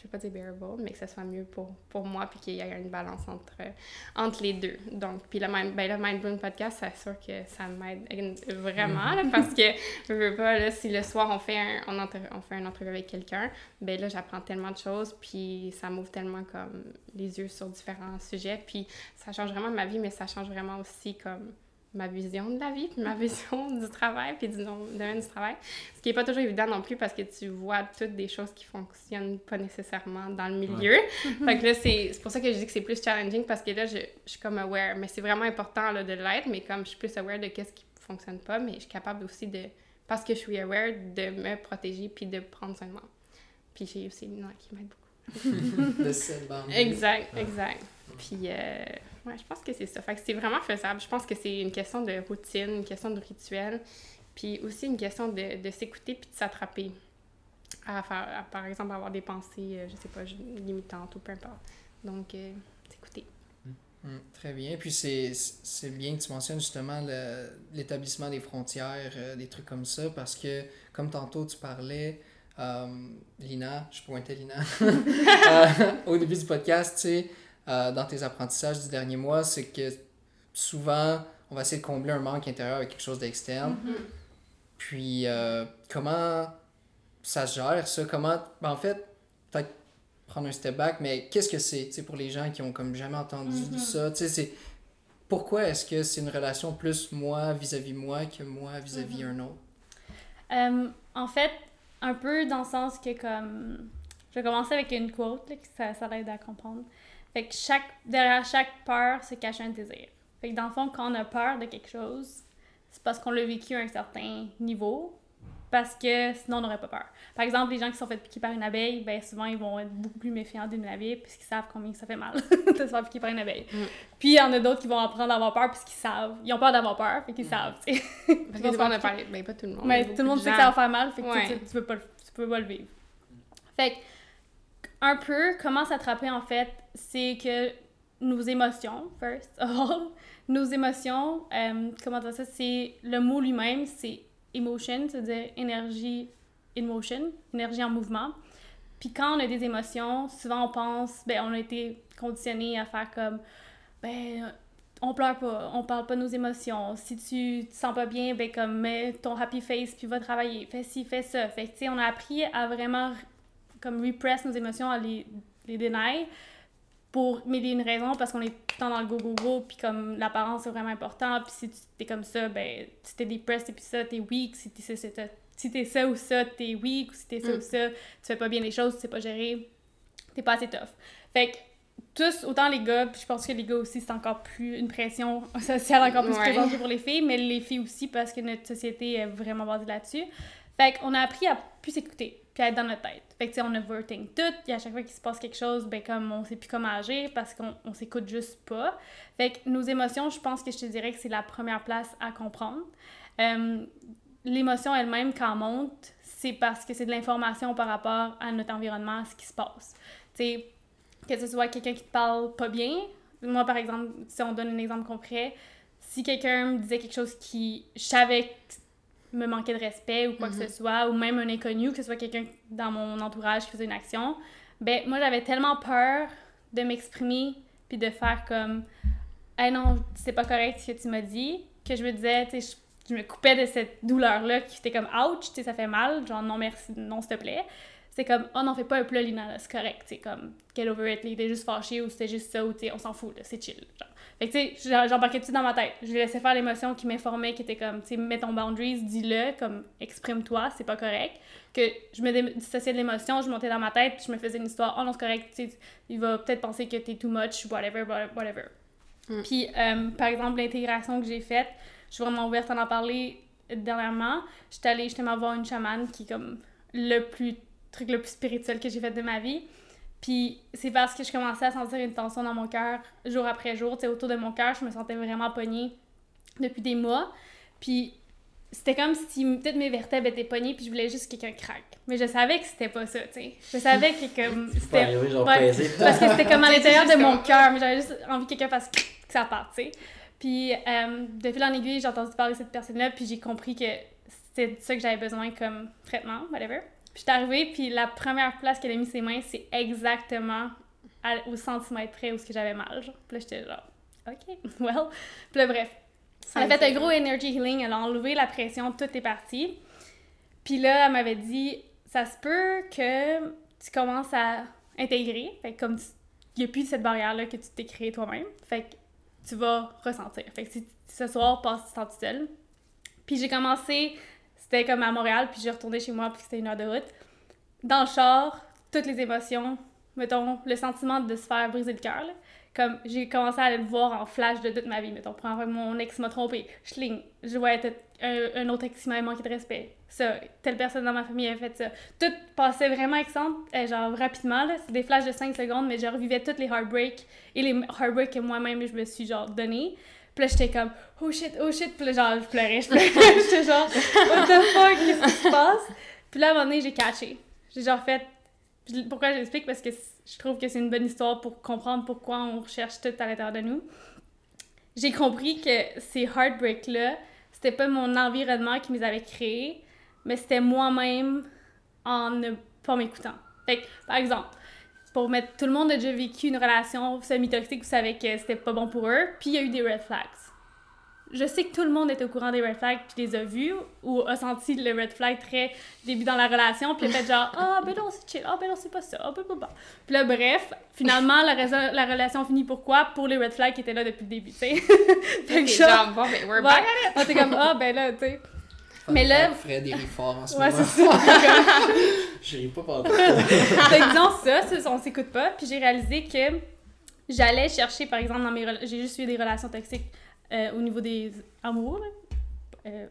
je vais pas dire bearable, mais que ce soit mieux pour, pour moi, puis qu'il y ait une balance entre, entre les deux. Donc, puis le, Mind, ben, le Mind podcast, c'est sûr que ça m'aide vraiment, parce que, je veux pas, là, si le soir, on fait un, on, on fait un entrevue avec quelqu'un, ben là, j'apprends tellement de choses, puis ça m'ouvre tellement comme les yeux sur différents sujets, puis ça change vraiment ma vie, mais ça change vraiment aussi comme ma vision de la vie, puis ma [laughs] vision du travail, puis du domaine du travail. Ce qui n'est pas toujours évident non plus parce que tu vois toutes des choses qui fonctionnent pas nécessairement dans le milieu. [laughs] fait que là, c'est pour ça que je dis que c'est plus challenging parce que là, je, je suis comme aware. Mais c'est vraiment important là, de l'être, mais comme je suis plus aware de qu'est-ce qui fonctionne pas, mais je suis capable aussi de, parce que je suis aware, de me protéger puis de prendre soin de moi. Puis j'ai aussi Lina qui m'aide beaucoup. [laughs] de Exact, exact. Puis, euh, ouais, je pense que c'est ça. Fait que c'est vraiment faisable. Je pense que c'est une question de routine, une question de rituel, puis aussi une question de, de s'écouter puis de s'attraper à faire, par exemple, avoir des pensées, euh, je sais pas, limitantes ou peu importe. Donc, euh, s'écouter. Hum, très bien. Puis c'est bien que tu mentionnes justement l'établissement des frontières, euh, des trucs comme ça, parce que comme tantôt tu parlais, euh, Lina, je pointais Lina, [laughs] euh, au début du podcast, tu sais, dans tes apprentissages du dernier mois, c'est que souvent, on va essayer de combler un manque intérieur avec quelque chose d'externe. Mm-hmm. Puis, comment ça se gère, ça? Comment, ben, en fait, peut-être prendre un step back, mais qu'est-ce que c'est pour les gens qui ont comme jamais entendu mm ça? c'est pourquoi est-ce que c'est une relation plus moi vis-à-vis moi que moi vis-à-vis mm-hmm. un autre? Euh, en fait, un peu dans le sens que comme je vais commencer avec une quote là, ça, ça l'aide à comprendre. Fait que chaque, derrière chaque peur se cache un désir. Fait que dans le fond, quand on a peur de quelque chose, c'est parce qu'on l'a vécu à un certain niveau, parce que sinon on n'aurait pas peur. Par exemple, les gens qui sont fait piquer par une abeille, ben souvent ils vont être beaucoup plus méfiants d'une abeille puisqu'ils savent combien ça fait mal [laughs] de se faire piquer par une abeille. Mm. Puis il y en a d'autres qui vont apprendre à avoir peur puisqu'ils savent. Ils ont peur d'avoir peur, fait qu'ils mm. savent, tu sais. Parce que monde a parlé, ben pas tout le monde. Mais tout le monde sait que ça va faire mal, fait que tu, tu, peux pas, tu peux pas le vivre. Fait que, un peu, comment s'attraper en fait, c'est que nos émotions, first of all, [laughs] nos émotions, euh, comment dire ça, c'est le mot lui-même, c'est emotion, c'est-à-dire énergie in motion, énergie en mouvement. Puis quand on a des émotions, souvent on pense, ben on a été conditionné à faire comme, ben on pleure pas, on parle pas de nos émotions. Si tu te sens pas bien, ben comme mets ton happy face puis va travailler, fais ci, fais ça. Fait tu sais, on a appris à vraiment comme repress nos émotions, à les, les deny pour mais une raison parce qu'on est temps dans le go go go puis comme l'apparence c'est vraiment important puis si tu es comme ça ben si t'es depressed et puis ça t'es weak si t'es ça, si t'es ça ou ça t'es weak ou si t'es ça ou mm. ça tu fais pas bien les choses tu sais pas gérer t'es pas assez tough. Fait que tous autant les gars puis je pense que les gars aussi c'est encore plus une pression [laughs] sociale encore plus présente pour les filles mais les filles aussi parce que notre société est vraiment basée là-dessus. Fait qu'on a appris à plus s'écouter puis être dans notre tête. Fait que, tu sais, on overthink tout, et à chaque fois qu'il se passe quelque chose, ben, comme on sait plus comment agir parce qu'on on s'écoute juste pas. Fait que nos émotions, je pense que je te dirais que c'est la première place à comprendre. Euh, l'émotion elle-même, quand monte, c'est parce que c'est de l'information par rapport à notre environnement, à ce qui se passe. Tu sais, que ce soit quelqu'un qui te parle pas bien, moi, par exemple, si on donne un exemple concret, si quelqu'un me disait quelque chose qui je savais me manquer de respect ou quoi que ce mhm. soit, ou même un inconnu, que ce soit quelqu'un dans mon entourage qui faisait une action, ben moi j'avais tellement peur de m'exprimer puis de faire comme hey non, c'est pas correct ce que tu m'as dit, que je me disais, tu sais, je, me coupais de cette douleur-là qui était comme ouch, tu sais, ça fait mal, genre non merci, non s'il te plaît. C'est comme, oh non, fais pas un plat, Lina, c'est correct, c'est comme, get over it, il était juste fâché ou c'était juste ça, ou tu on s'en fout, c'est chill. Genre. Fait que, tu sais, j'embarquais tout dans ma tête. Je laissais faire l'émotion qui m'informait, qui était comme, tu sais, mets ton boundaries, dis-le, comme, exprime-toi, c'est pas correct. Que je me dissociais de l'émotion, je montais dans ma tête, puis je me faisais une histoire, oh non, c'est correct, tu sais, il va peut-être penser que t'es too much, whatever, whatever. Mm. Puis, euh, par exemple, l'intégration que j'ai faite, je suis vraiment ouverte à en parler dernièrement. J'étais allée justement voir une chamane qui comme le plus truc le plus spirituel que j'ai fait de ma vie. Puis c'est parce que je commençais à sentir une tension dans mon cœur jour après jour, tu sais, autour de mon cœur, je me sentais vraiment pognée depuis des mois. Puis c'était comme si peut-être mes vertèbres étaient pognées puis je voulais juste que quelqu'un craque. Mais je savais que c'était pas ça, tu sais. Je savais que comme [laughs] c'était parce que c'était comme à [laughs] l'intérieur de mon cœur, mais j'avais juste envie que quelqu'un fasse que ça parte, tu sais. Puis euh, de fil en aiguille, j'ai entendu parler de cette personne-là puis j'ai compris que c'était ça que j'avais besoin comme traitement, whatever. Suis arrivée, puis la première place qu'elle a mis ses mains, c'est exactement au centimètre près où j'avais mal. Genre. Puis là, j'étais genre, OK, [laughs] well. Puis là, bref. Elle a fait un gros energy healing, elle a enlevé la pression, tout est parti. Puis là, elle m'avait dit, ça se peut que tu commences à intégrer. Fait que comme il n'y a plus cette barrière-là que tu t'es créée toi-même. Fait que tu vas ressentir. Fait que si ce soir, passe du temps tout seul. Puis j'ai commencé, c'était comme à Montréal, puis j'ai retourné chez moi, puis c'était une heure de route. Dans le char, toutes les émotions, mettons, le sentiment de se faire briser le cœur, comme j'ai commencé à le voir en flash de toute ma vie. Mettons, pour mon ex m'a trompé, je je voyais un, un autre ex qui m'avait manqué de respect. Ça, telle personne dans ma famille avait fait ça. Tout passait vraiment exemple, euh, genre rapidement, là. C'est des flashs de 5 secondes, mais je revivais toutes les heartbreaks et les heartbreaks que moi-même je me suis genre donné. Puis là, j'étais comme, oh shit, oh shit. Puis là, genre, je pleurais, je pleurais. [laughs] j'étais genre, what the fuck, qu'est-ce qui se passe? Puis là, à un moment donné, j'ai catché. J'ai genre fait, pourquoi j'explique? Parce que je trouve que c'est une bonne histoire pour comprendre pourquoi on recherche tout à l'intérieur de nous. J'ai compris que ces heartbreaks-là, c'était pas mon environnement qui me avait créés, mais c'était moi-même en ne pas m'écoutant. Fait par exemple, pour mettre tout le monde a déjà vécu une relation semi-toxique, vous savez que c'était pas bon pour eux, puis il y a eu des red flags. Je sais que tout le monde est au courant des red flags puis les a vus ou a senti le red flag très début dans la relation puis a fait genre ah ben non c'est chill ah ben non c'est pas ça ah ben ben puis là bref finalement la, la relation finit pourquoi? Pour les red flags qui étaient là depuis le début tu sais. [laughs] Fait que genre bon ben we're back. At it comme ah ben là tu sais mais là Fred il rit fort en ce ouais, moment c'est ça [laughs] j'ai pas parlé fait disons ça, ça on s'écoute pas puis j'ai réalisé que j'allais chercher par exemple dans mes j'ai juste eu des relations toxiques euh, au niveau des amours. Euh,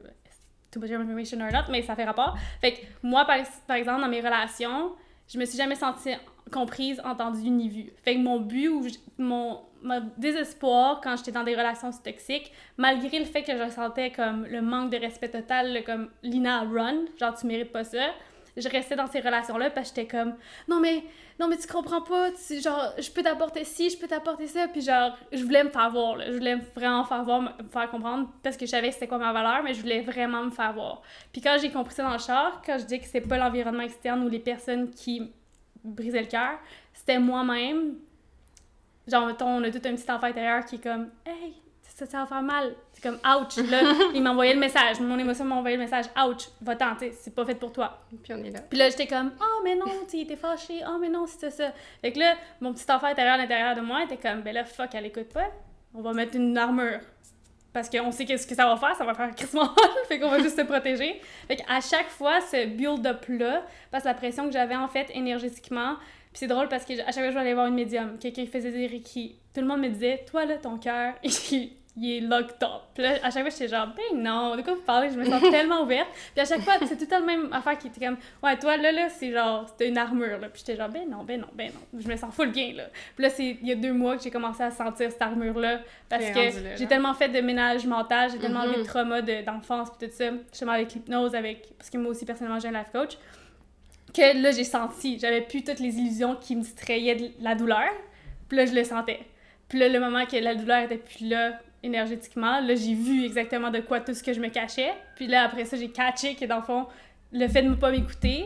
too much information or not, mais ça fait rapport. Fait que moi, par, par exemple, dans mes relations, je me suis jamais sentie comprise, entendue ni vue. Fait que mon but ou mon, mon désespoir quand j'étais dans des relations toxiques, malgré le fait que je sentais comme le manque de respect total, comme Lina run, genre tu mérites pas ça, je restais dans ces relations-là parce que j'étais comme non mais non mais tu comprends pas tu, genre je peux t'apporter ci je peux t'apporter ça. Puis genre je voulais me faire voir je voulais vraiment me faire voir me faire comprendre parce que je savais c'était quoi ma valeur mais je voulais vraiment me faire voir. Puis quand j'ai compris ça dans le char quand je dis que c'est pas l'environnement externe ou les personnes qui brisaient le cœur c'était moi-même genre mettons on a tout un petit enfant intérieur qui est comme hey ça, ça va faire mal. C'est comme, ouch. Là, [laughs] il m'a envoyé le message. Mon émotion m'a envoyé le message, ouch, va tenter, c'est pas fait pour toi. Puis on est là. Puis là, j'étais comme, oh, mais non, tu fâché. Oh, mais non, c'était ça. Fait que là, mon petit enfant intérieur à l'intérieur de moi était comme, ben là, fuck, elle écoute pas. On va mettre une armure. Parce qu'on sait qu'est-ce que ça va faire, ça va faire crissement [laughs] fait qu'on va juste se protéger. Fait qu'à chaque fois, ce build-up-là, parce que la pression que j'avais en fait énergétiquement, c'est drôle parce que à chaque fois que je aller voir une médium, quelqu'un qui faisait des reiki, tout le monde me disait, toi là, ton cœur, [laughs] il est locked up. Puis là, à chaque fois, j'étais genre, ben non, de quoi vous parlez? Je me sens tellement ouverte. Puis à chaque fois, c'est tout le même affaire qui était comme, ouais, toi, là, là, c'est genre, c'était une armure, là. Puis j'étais genre, ben non, ben non, ben non. Je me sens full bien, là. Puis là, c'est il y a deux mois que j'ai commencé à sentir cette armure-là. Parce que j'ai tellement fait de ménage mental, j'ai tellement mm de trauma d'enfance, puis tout ça. Justement, avec l'hypnose, avec. Parce que moi aussi, personnellement, j'ai un life coach. Que là, j'ai senti, j'avais plus toutes les illusions qui me distrayaient de la douleur. Puis là, je le sentais. Puis là, le moment que la douleur était plus là, énergétiquement. Là, j'ai vu exactement de quoi tout ce que je me cachais. Puis là, après ça, j'ai catché que dans le fond, le fait de ne pas m'écouter,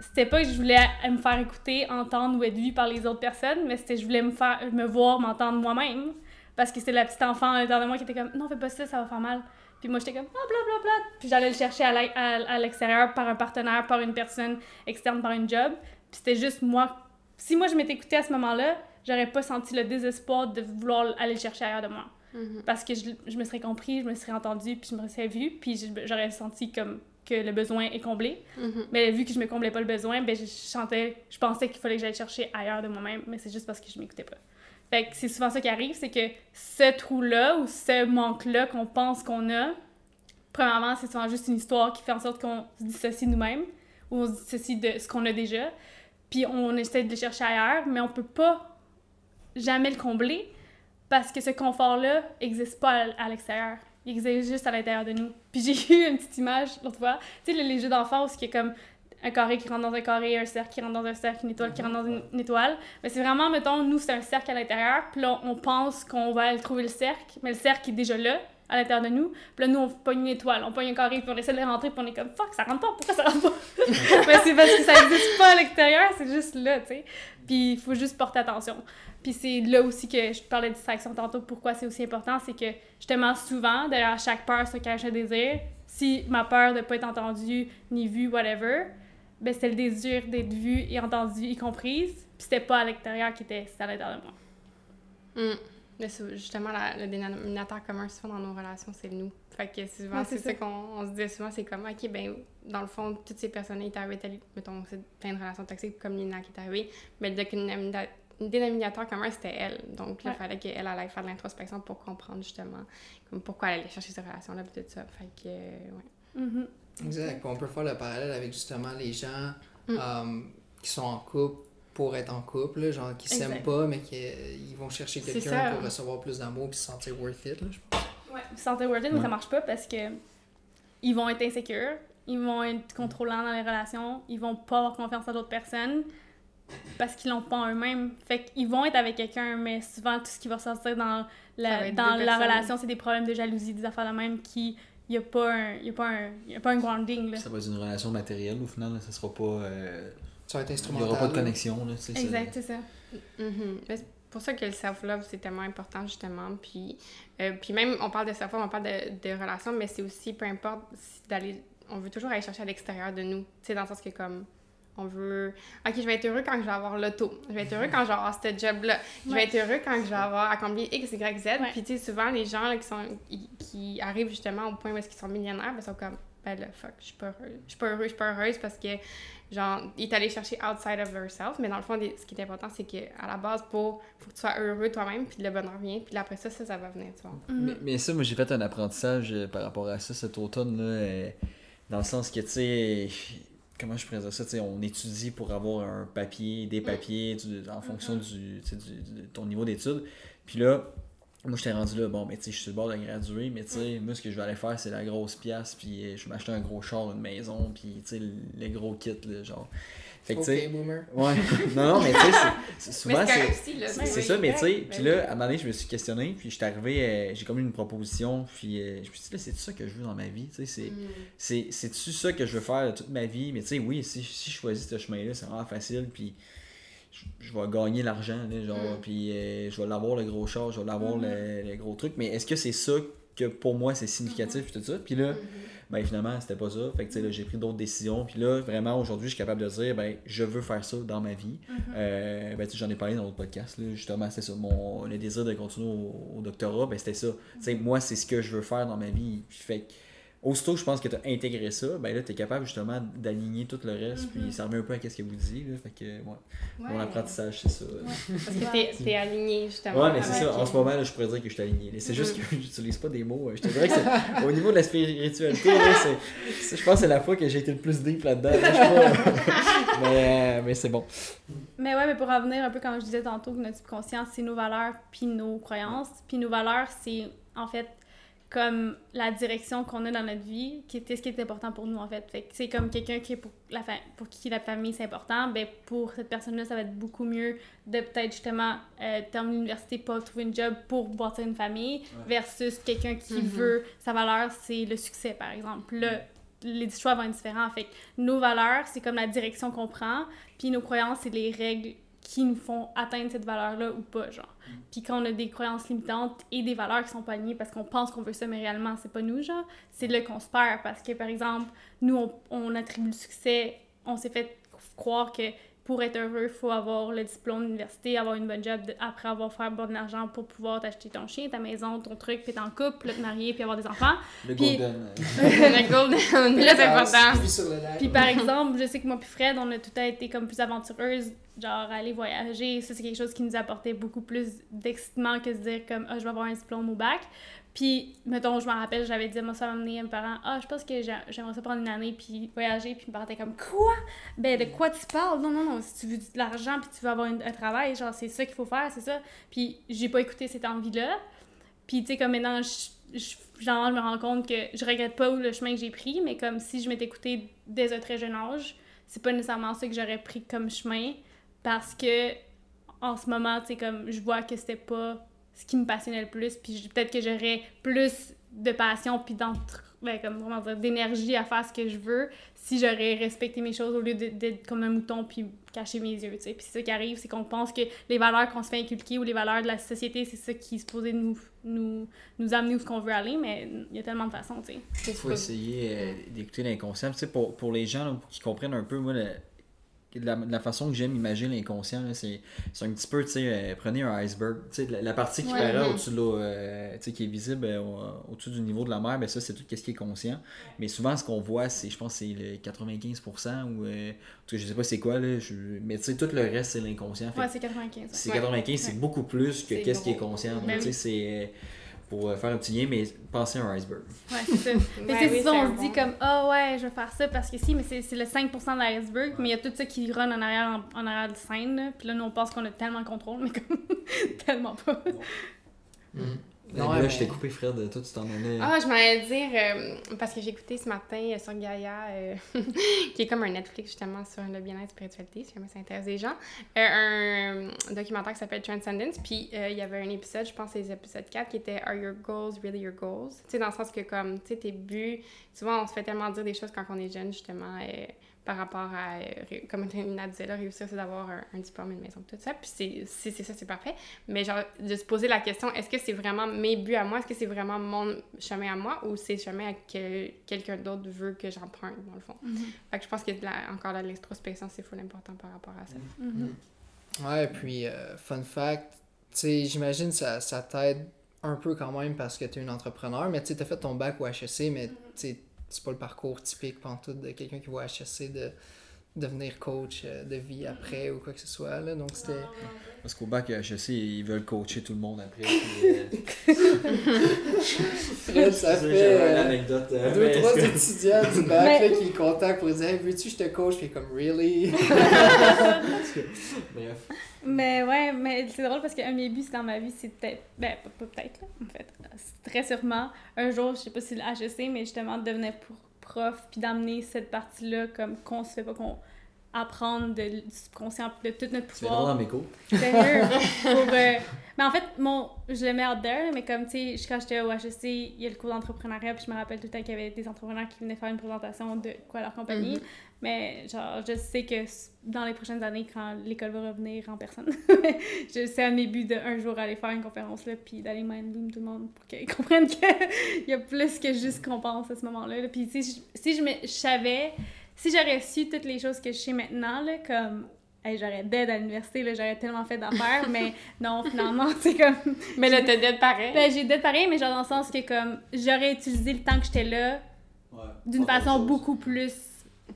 c'était pas que je voulais me faire écouter, entendre ou être vue par les autres personnes, mais c'était que je voulais me faire me voir, m'entendre moi-même. Parce que c'était la petite enfant à de moi qui était comme non, fais pas ça, ça va faire mal. Puis moi, j'étais comme ah, bla bla bla. Puis j'allais le chercher à l'extérieur par un partenaire, par une personne externe, par une job. Puis c'était juste moi. Si moi je m'étais écoutée à ce moment-là, j'aurais pas senti le désespoir de vouloir aller le chercher ailleurs de moi. Mhm. Parce que je, je, me serais compris, je me serais entendu, puis je me serais vu, puis j'aurais senti comme que le besoin est comblé. Mhm. Mais vu que je me comblais pas le besoin, ben je chantais, je pensais qu'il fallait que j'aille chercher ailleurs de moi-même, mais c'est juste parce que je m'écoutais pas. Fait que c'est souvent ça qui arrive, c'est que ce trou-là ou ce manque-là qu'on pense qu'on a, premièrement, c'est souvent juste une histoire qui fait en sorte qu'on se dissocie nous-mêmes ou on se dissocie de ce qu'on a déjà, puis on essaie de le chercher ailleurs, mais on peut pas jamais le combler parce que ce confort-là n'existe pas à, l'extérieur. Il existe juste à l'intérieur de nous. Puis j'ai [laughs] eu une petite image l'autre fois. Tu sais, les jeux il y a comme un carré qui rentre dans un carré, un cercle qui rentre dans un cercle, une étoile qui rentre dans une, étoile. Mais c'est vraiment, mettons, nous, c'est un cercle à l'intérieur. Puis là, on pense qu'on va aller trouver le cercle, mais le cercle est déjà là, à l'intérieur de nous. Puis là, nous, on pogne une étoile, on pogne un carré, puis on essaie de le rentrer, puis on est comme fuck, ça rentre pas, pourquoi ça rentre pas? [laughs] mais c'est parce que ça n'existe pas à l'extérieur, c'est juste là, tu sais. Puis il faut juste porter attention. Puis c'est là aussi que je parlais de distraction tantôt, pourquoi c'est aussi important, c'est que justement, souvent, derrière chaque peur se cache un désir. Si ma peur de ne pas être entendue, ni vue, whatever, ben c'était le désir d'être vue et entendue, y comprise. Puis c'était pas à l'extérieur qui était, c'était à l'intérieur de moi. Mm. Mais justement, le dénominateur commun souvent dans nos relations, c'est nous. Fait que souvent, c'est ça, qu'on on se dit souvent, c'est comme, OK, ben, dans le fond, toutes ces personnes qui arrivées, mettons, c'est plein de relations toxiques comme Lina qui est arrivée, mais le dénominateur commun, c'était elle. Donc, il fallait qu'elle allait faire de l'introspection pour comprendre justement comme pourquoi elle allait chercher ces relations-là, tout ça. Fait que, ouais. Mm-hmm. Exact. On peut faire le parallèle avec justement les gens mm. um, qui sont en couple pour être en couple, genre qui s'aiment pas, mais qui euh, ils vont chercher quelqu'un pour recevoir plus d'amour et se sentir worth it, là, je pense. Ouais, se sentir worth it, mais ça marche pas parce que ils vont être insécures, ils vont être contrôlants dans les relations, ils vont pas avoir confiance à d'autres personnes parce qu'ils l'ont pas en eux-mêmes. Fait qu'ils vont être avec quelqu'un, mais souvent tout ce qui va sortir dans la, dans la relation, c'est des problèmes de jalousie, des affaires de même qui il n'y a, pas un, y a, pas un, y a pas un grounding. Là. Ça va être une relation matérielle au final, ça sera pas. Euh, ça va être instrumental. Il n'y aura pas de connexion. Là, exact, c'est ça. Mm-hmm. C'est pour ça que le self-love, c'est tellement important, justement. Puis, euh, puis même, on parle de self-love, on parle de, de relations, mais c'est aussi, peu importe, d'aller. On veut toujours aller chercher à l'extérieur de nous. Tu sais, dans le sens que, comme on veut. Ok, je vais être heureux quand je vais avoir l'auto. Je vais être heureux [laughs] quand je vais avoir ce job-là. Je vais être heureux quand je vais avoir accompli X, Y, Z. Puis, tu sais, souvent, les gens qui, sont, qui arrivent justement au point où est-ce qu'ils sont millionnaires, ben, sont comme, ben là, fuck, je suis pas heureuse. Je suis pas heureuse, je suis pas heureuse parce que, genre, il est allé chercher outside of yourself. Mais dans le fond, ce qui est important, c'est qu'à la base, pour, faut que tu sois heureux toi-même, puis le bonheur vient. Puis après ça, ça, ça va venir, tu vois. mais, mais, ça, moi, j'ai fait un apprentissage euh, par rapport à ça cet automne-là. Euh, dans le sens que, tu sais comment je présente ça, on étudie pour avoir un papier, des mm. papiers en fonction mm-hmm. du, de ton niveau d'études. Puis là, moi, je t'ai rendu là, bon, mais tu sais, je suis sur le bord de graduer, mais tu sais, mm. moi, ce que je vais aller faire, c'est la grosse pièce, puis euh, je vais m'acheter un gros char, une maison, puis tu sais, les gros kits, là, genre. Fait que, sais. Ouais. [laughs] non, non, mais tu sais, souvent, c'est. C'est ça, mais tu sais, puis là, à un moment donné, je me suis questionné, puis j'étais arrivé, euh, j'ai comme une proposition, puis euh, je me suis dit, là, c'est ça que je veux dans ma vie, tu sais, c'est. Mm. C'est-tu ça que je veux faire toute ma vie, mais tu sais, oui, si, si je choisis ce chemin-là, c'est vraiment facile, puis je, vais gagner l'argent, genre, mm. puis euh, je vais l'avoir le gros char, je vais l'avoir mm-hmm. le, gros truc, mais est-ce que c'est ça que pour moi c'est significatif, puis tout ça, puis là. Mm-hmm ben finalement, c'était pas ça. Fait que, j'ai pris d'autres décisions. Puis là, vraiment, aujourd'hui, je suis capable de dire, ben, je veux faire ça dans ma vie. Mm-hmm. Euh, ben, j'en ai parlé dans d'autres podcasts, là, justement, c'est ça. Mon, le désir de continuer au, doctorat, ben, c'était ça. Tu moi, c'est ce que je veux faire dans ma vie. Fait aussitôt je pense que tu as intégré ça, ben là, tu es capable justement d'aligner tout le reste, puis mhm. ça remet un peu à ce que vous dites. Là, fait que, ouais. Mon apprentissage, c'est ça. [laughs] Parce que tu es, aligné justement. Ouais, mais c'est ça. En ce moment, là, je pourrais dire que je suis aligné. C'est juste mhm. que [laughs] j'utilise pas des mots. Je te dirais que [laughs] au niveau de la spiritualité, je pense que c'est la fois que j'ai été le plus deep là-dedans. mais, mais c'est bon. Mais ouais, mais pour revenir un peu, comme je disais tantôt, que notre subconscient, c'est nos valeurs puis nos croyances. Puis nos valeurs, c'est en fait comme la direction qu'on a dans notre vie, qui était ce qui est important pour nous, en fait. fait c'est comme quelqu'un qui est pour, la pour qui la famille, c'est important, ben pour cette personne-là, ça va être beaucoup mieux de peut-être justement euh, terminer l'université, pas trouver une job pour bâtir une famille, versus quelqu'un qui mm-hmm. veut, sa valeur, c'est le succès, par exemple. Là, les choix vont être différents. Fait nos valeurs, c'est comme la direction qu'on prend, puis nos croyances, c'est les règles qui nous font atteindre cette valeur-là ou pas, genre. Mm. Puis quand on a des croyances limitantes et des valeurs qui sont pas alignées parce qu'on pense qu'on veut ça, mais réellement, c'est pas nous, genre, c'est là qu'on se perd. Parce que, par exemple, nous, on, on attribue le succès, on s'est fait croire que pour être heureux, il faut avoir le diplôme d'université, avoir une bonne job après avoir fait bon de l'argent pour pouvoir t'acheter ton chien, ta maison, ton truc, puis être en couple, te marier, puis avoir des enfants. Le golden. [laughs] le golden. là, c'est important. Puis par exemple, je sais que moi puis Fred, on a tout été comme plus aventureuses, genre aller voyager. Ça, c'est quelque chose qui nous apportait beaucoup plus d'excitement que de se dire comme, ah, je vais avoir un diplôme au bac. Puis, mettons, je me rappelle, j'avais dit moi, ça amener à mes parents, ah, je pense que j'aimerais ça prendre une année, puis voyager, puis me parler comme, quoi? Ben, de quoi tu parles? Non, non, non, si tu veux de l'argent, puis tu veux avoir un travail, genre, c'est ça qu'il faut faire, c'est ça. Puis, j'ai pas écouté cette envie-là. Puis, tu sais, comme maintenant, genre, je me rends compte que je regrette pas le chemin que j'ai pris, mais comme si je m'étais écouté dès un très jeune âge, c'est pas nécessairement ça que j'aurais pris comme chemin, parce que, en ce moment, tu sais, comme, je vois que c'était pas ce qui me passionnait le plus. Puis peut-être que j'aurais plus de passion puis d'entre ben, comme d'énergie à faire ce que je veux si j'aurais respecté mes choses au lieu d'être comme un mouton puis cacher mes yeux, tu sais. Puis c'est ça qui arrive, c'est qu'on pense que les valeurs qu'on se fait inculquer ou les valeurs de la société, c'est ça qui est supposé nous, nous, nous amener où ce qu'on veut aller, mais il y a tellement de façons, tu sais. Il faut essayer euh, d'écouter l'inconscient. Tu sais, pour, pour les gens qui comprennent un peu, moi, la, la façon que j'aime imaginer l'inconscient, c'est un petit peu, tu sais, euh, prenez un iceberg, tu sais, la, la partie qui Ouais. paraît au-dessus de l'eau, euh, tu sais, qui est visible euh, au- au-dessus du niveau de la mer, ben ça, c'est tout ce qui est conscient. Mais souvent, ce qu'on voit, c'est, je pense, c'est le 95% ou, euh, en tout cas, je sais pas c'est quoi, là, je- mais tu sais, tout le reste, c'est l'inconscient. Ouais, c'est 95. ouais. c'est Ouais. 95, c'est beaucoup plus que qu'est-ce qui est conscient. Donc, Ben tu sais, c'est pour euh, faire un petit lien, mais pensez à un iceberg. Ouais, c'est ça. [laughs] Mais Ouais, c'est oui, c'est on se dit bon- comme, ah ouais, je vais faire ça parce que si, mais c'est c'est le 5% de l'iceberg, mais il y a tout ça qui run en arrière, en, en arrière de scène, là. puis là, nous, on pense qu'on a tellement le contrôle, mais comme, [laughs] tellement pas. Non, là, mais- je t'ai coupé, Fred, toi, tu t'en allais. Ah, je m'en allais dire, euh, parce que j'ai écouté ce matin euh, sur Gaïa, euh, [laughs] qui est comme un Netflix justement sur le bien-être spiritualité, si jamais ça intéresse les gens, euh, un documentaire qui s'appelle Transcendence, puis euh, il y avait un épisode, je pense c'est l'épisode 4, qui était Are your goals really your goals? Tu sais, dans le sens que comme, tu sais, tes buts, souvent on se fait tellement dire des choses quand on est jeune, justement, euh, par rapport à, euh, comme [laughs] Nina disait là, réussir, c'est d'avoir un, un diplôme, une maison, tout ça. Puis c'est- si c'est ça, c'est parfait. Mais genre, de se poser la question, est-ce que c'est vraiment mes buts à moi? Est-ce que c'est vraiment mon chemin à moi? Ou c'est le chemin que quelqu'un d'autre veut que j'emprunte, dans le fond? Fait que je pense que de la- encore là, l'introspection, c'est full important par rapport à ça. Ouais, puis euh, fun fact, tu sais, j'imagine ça, ça t'aide un peu quand même parce que tu es une entrepreneur, mais tu sais, t'as fait ton bac au HEC, mais tu sais, c'est pas le parcours typique pantoute de quelqu'un qui va HEC de devenir coach euh, de vie après ou quoi que ce soit, là, donc c'était... Parce qu'au bac HEC, ils veulent coacher tout le monde après. [laughs] puis, euh, [laughs] Fred, ça j'avais fait... une euh, anecdote. euh, Deux, trois que- étudiants du bac Mais- là, qui le contactent pour dire hey, veux-tu que je te coach? Puis il est comme Really? [laughs] Bref. Mais ouais, mais c'est drôle parce qu'un de mes buts dans ma vie, c'est peut-être, ben pas, peut-être, là, en fait, très sûrement, un jour, je sais pas si le HEC, mais justement de devenir pour prof, puis d'amener cette partie-là comme qu'on se fait pas qu'on apprendre de, du subconscient, de tout notre C'est pouvoir. dans mes cours. Sérieux. pour, euh, [laughs] Mais en fait, mon, je le mets out there, mais comme, tu sais, quand j'étais au HEC, il y a le cours d'entrepreneuriat, puis je me rappelle tout le temps qu'il y avait des entrepreneurs qui venaient faire une présentation de quoi leur compagnie. Mais genre, je sais que dans les prochaines années, quand l'école va revenir en personne, [laughs] je c'est un de mes buts de un jour aller faire une conférence là, puis d'aller mindbloom tout le monde pour qu'ils [laughs] comprennent qu'il y a plus que juste qu'on pense à ce moment-là. là. Puis si je, si je, me, je savais, si j'aurais su toutes les choses que je sais maintenant, là, comme hey, j'aurais d'aide à l'université, là, j'aurais tellement fait d'affaires, mais [laughs] non, finalement, c'est comme. Mais là, t'as dead pareil. Ben, j'ai d'aide pareil, mais genre dans le sens que comme j'aurais utilisé le temps que j'étais là Ouais. d'une façon beaucoup plus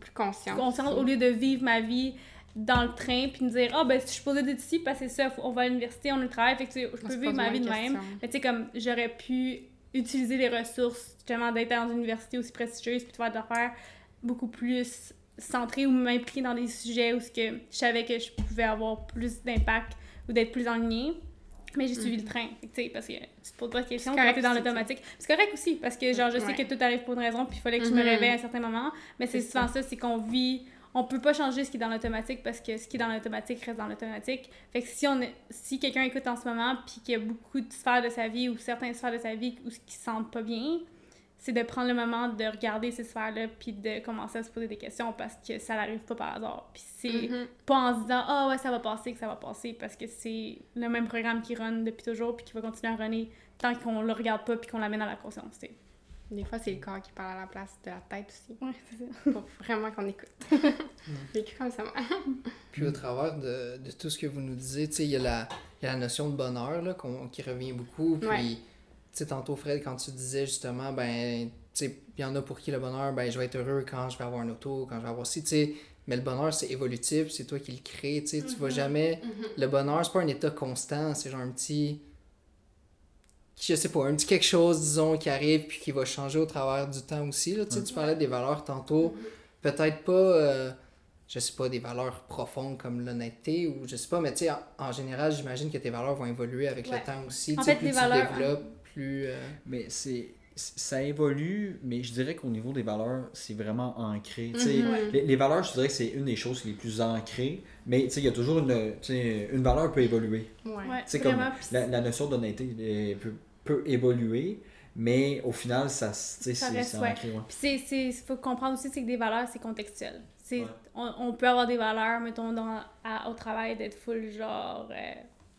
Plus conscient. consciente au lieu de vivre ma vie dans le train puis me dire ah ben si je suis posée d'être ici parce que c'est ça on va à l'université on a le travail fait que tu sais, je peux vivre ma vie de de même mais tu sais comme j'aurais pu utiliser les ressources justement d'être dans une université aussi prestigieuse puis de faire des affaires beaucoup plus centrées ou m'impliquer dans des sujets où ce que je savais que je pouvais avoir plus d'impact ou d'être plus enlignée mais j'ai suivi le train, Fait que, tu sais, parce que tu te poses pas de questions t'es dans l'automatique. C'est correct aussi, parce que genre, je sais Ouais. que tout arrive pour une raison, puis il fallait que je me Mhm. réveille à un certain moment, mais c'est souvent ça, c'est qu'on vit on peut pas changer ce qui est dans l'automatique parce que ce qui est dans l'automatique reste dans l'automatique. Fait que si on si quelqu'un écoute en ce moment puis qu'il y a beaucoup de sphères de sa vie ou certaines sphères de sa vie où ce qui se sentent pas bien, c'est de prendre le moment de regarder ces sphères-là puis de commencer à se poser des questions parce que ça n'arrive pas par hasard. Puis c'est Mhm. pas en se disant ah ouais ça va passer que ça va passer parce que c'est le même programme qui run depuis toujours puis qui va continuer à runner tant qu'on le regarde pas puis qu'on l'amène à la conscience. tu sais. Des fois, c'est le corps qui parle à la place de la tête aussi. Ouais, c'est ça. Pour vraiment qu'on écoute. [laughs] Vécu comme ça. Puis au travers de, de tout ce que vous nous disiez, tu sais, il y, a la- il y a la notion de bonheur là, qu'on- qui revient beaucoup. Puis, Ouais. Sais, tantôt, Fred, quand tu disais justement, ben, tu sais, il y en a pour qui le bonheur, ben, je vais être heureux quand je vais avoir un auto, quand je vais avoir ci, tu sais. Mais le bonheur, c'est évolutif, c'est toi qui le crée, tu sais. Tu vas jamais. Le bonheur, c'est pas un état constant, c'est genre un petit. Je sais pas, un petit quelque chose, disons, qui arrive puis qui va changer au travers du temps aussi. Là. Tu sais, tu parlais des valeurs tantôt. Peut-être pas, euh, je sais pas, des valeurs profondes comme l'honnêteté ou je sais pas, mais tu sais, en, en général, j'imagine que tes valeurs vont évoluer avec Ouais. le temps aussi. En fait, plus les tu valeurs- développes, plus. euh, Mais c'est ça évolue, mais je dirais qu'au niveau des valeurs, c'est vraiment ancré. Tu sais, Mhm. les, les valeurs, je dirais que c'est une des choses les plus ancrées, mais tu sais, il y a toujours une, tu sais, une valeur peut évoluer. Ouais. Comme la, la notion d'honnêteté euh, peut, peut évoluer, mais au final, ça, s- tu sais, Ça c'est ouais. ancré. ouais. Puis c'est, c'est, faut comprendre aussi c'est que des valeurs, c'est contextuel. On, on peut avoir des valeurs, mettons, dans, à- au travail, d'être full genre euh,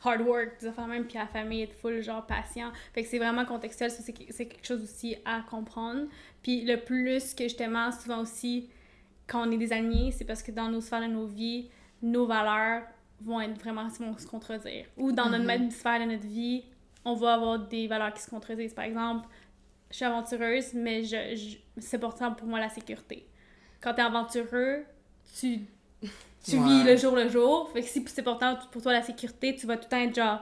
hard work, des affaires même, puis la famille, être full genre patient. Fait que c'est vraiment contextuel, ça c'est, quelque chose aussi à comprendre. Puis le plus que justement, souvent aussi, quand on est des alignés, c'est parce que dans nos sphères de nos vies, nos valeurs vont être vraiment vont se contredire. Ou dans notre Mhm. même sphère de notre vie, on va avoir des valeurs qui se contredisent. Par exemple, je suis aventureuse, mais je, je- c'est important pour moi la sécurité. Quand tu es aventureux, tu, tu Ouais. vis le jour le jour. Fait que si c'est important pour toi la sécurité, tu vas tout le temps être genre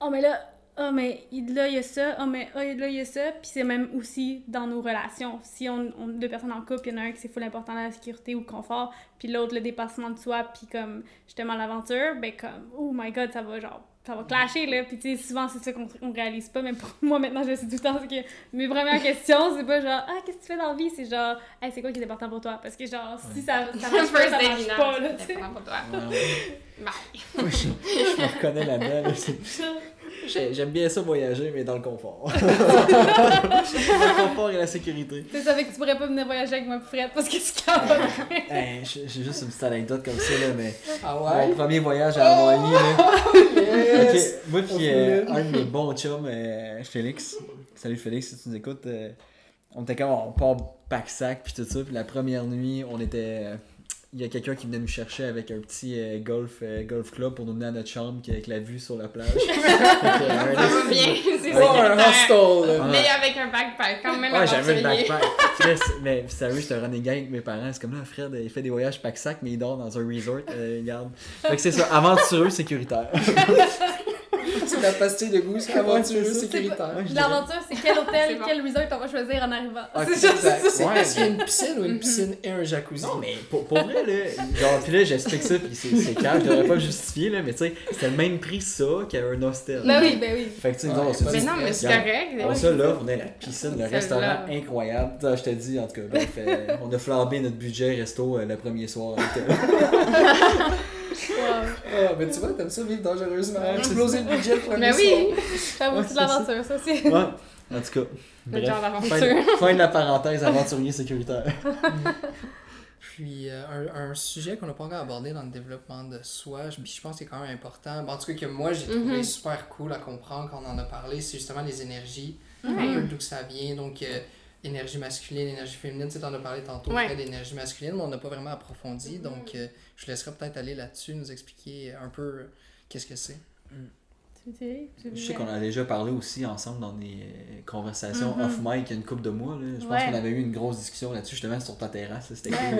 Oh, mais là, oh, mais il- là, il y a ça, oh, mais oh, là, il y a ça. Puis c'est même aussi dans nos relations. Si on, on deux personnes en couple, il y en a un qui c'est full important la sécurité ou le confort, puis l'autre le dépassement de soi, puis comme justement l'aventure, ben comme, oh my god, ça va genre. Ça va clasher, là. Puis, tu sais, souvent, c'est ça qu'on on réalise pas. Même pour [laughs] moi, maintenant, je le sais tout le temps. C'est que mes premières questions, c'est pas genre, ah, qu'est-ce que tu fais dans la vie? C'est genre, hey, c'est quoi qui est important pour toi? Parce que, genre, si ça, ça marche pas, First ça marche pas, là, c'est tu sais. important pour toi. Ouais, ouais. Bye. [laughs] Moi, je, je me reconnais là-dedans. [laughs] c'est- J'aime bien ça voyager, mais dans le confort. [laughs] dans le confort et la sécurité. Tu savais que tu pourrais pas venir voyager avec moi, Fred, parce que tu capotes. Hey, j'ai j'ai juste une petite anecdote comme ça, là, mais Ah mon ouais? premier voyage à Hawaii, là. Yes! Ok, Moi, puis euh, un de mes bons chums, euh, Félix. Salut Félix, si tu nous écoutes. euh, on était comme, on part pack-sac, puis tout ça. Puis la première nuit, on était. Il y a quelqu'un qui venait nous chercher avec un petit euh, golf, euh, golf club pour nous mener à notre chambre qui- avec la vue sur la plage. [laughs] Que, euh, un Ça va bien, c'est Pas un hostel. Mais avec un backpack, quand même Ouais, j'avais le backpack. Chris, mais sérieux, j'étais un running gang avec mes parents. C'est comme là, Fred, il fait des voyages pack-sac, mais il dort dans un resort. Euh, regarde. Fait que c'est ça, aventureux, sécuritaire. [laughs] [laughs] C'est la pastille de goût, c'est ça. sécuritaire. L'aventure, c'est quel [laughs] hôtel, quel resort on va choisir en arrivant. Ah, [laughs] c'est c'est ça. C'est est-ce qu'il y a une piscine ou une piscine et un jacuzzi? Non, mais pour, pour vrai, là, genre, pis là, j'explique ça, pis c'est c'est clair, je devrais pas me justifier, là, mais tu sais, c'était le même prix ça qu'un hostel. Ben oui, ben oui. Fait que tu sais, on s'est pas Mais dit, non, mais c'est correct. on ça là, on a la piscine, le restaurant incroyable. Je te dis, en tout cas, euh, on a flambé notre budget resto euh, le premier soir. Ah, mais tu vois, t'aimes ça vivre dangereusement. Exploser le budget le premier Mais oui, J'avoue, c'est de l'aventure, ça aussi. Ouais, en tout cas. Bref, fin, de- fin de la parenthèse, aventurier sécuritaire. [laughs] Puis euh, un, un sujet qu'on n'a pas encore abordé dans le développement de soi, je- puis je pense que c'est quand même important, Bon, en tout cas que moi j'ai trouvé Mhm. super cool à comprendre quand on en a parlé, c'est justement les énergies, un peu d'où que ça vient, donc euh, énergie masculine, énergie féminine, tu sais, t'en as parlé tantôt, Ouais. D'énergie masculine, mais on n'a pas vraiment approfondi, donc euh, je laisserai peut-être aller là-dessus, nous expliquer un peu euh, qu'est-ce que c'est. Tu sais, tu Je sais qu'on a déjà parlé aussi ensemble dans des conversations Mhm. off-mic il y a une couple de mois. Là. Je pense qu'on avait eu une grosse discussion là-dessus justement sur ta terrasse. C'était Ouais,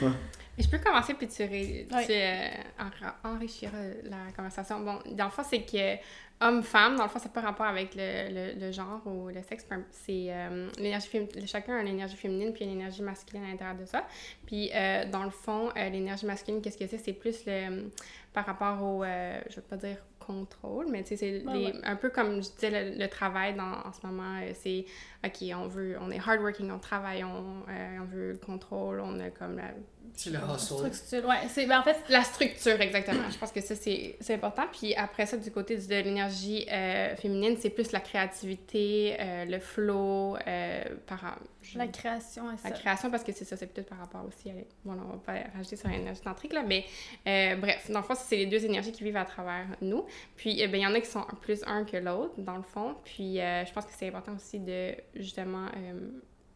cool. [laughs] Et je peux commencer puis tu, ré- tu Ouais. euh, la conversation. Bon, dans le fond, c'est que homme-femme, dans le fond, ça n'a pas rapport avec le, le, le genre ou le sexe. C'est euh, l'énergie féminine. Chacun a une énergie féminine puis une énergie masculine à l'intérieur de ça. Puis euh, dans le fond, euh, l'énergie masculine, qu'est-ce que c'est? C'est plus le par rapport au, je vais pas dire contrôle, mais tu sais, c'est Ouais, les- ouais. un peu comme je disais, le, le travail dans, en ce moment, c'est OK, on veut, on est hardworking, on travaille, on, euh, on veut le contrôle, on a comme la, C'est le hustle. Structure. Ouais, c'est ben, en fait, la structure, exactement. Je pense que ça, c'est c'est important. Puis après ça, du côté de l'énergie euh, féminine, c'est plus la créativité, euh, le flow, euh, par, je- la création la ça. création, parce que c'est ça, c'est peut-être par rapport aussi à... Bon, on va pas rajouter sur l'énergie tantrique, là, mais euh, bref, dans le fond, c'est les deux énergies qui vivent à travers nous. Puis, eh ben, il y en a qui sont plus un que l'autre, dans le fond. Puis, euh, je pense que c'est important aussi de, justement, euh,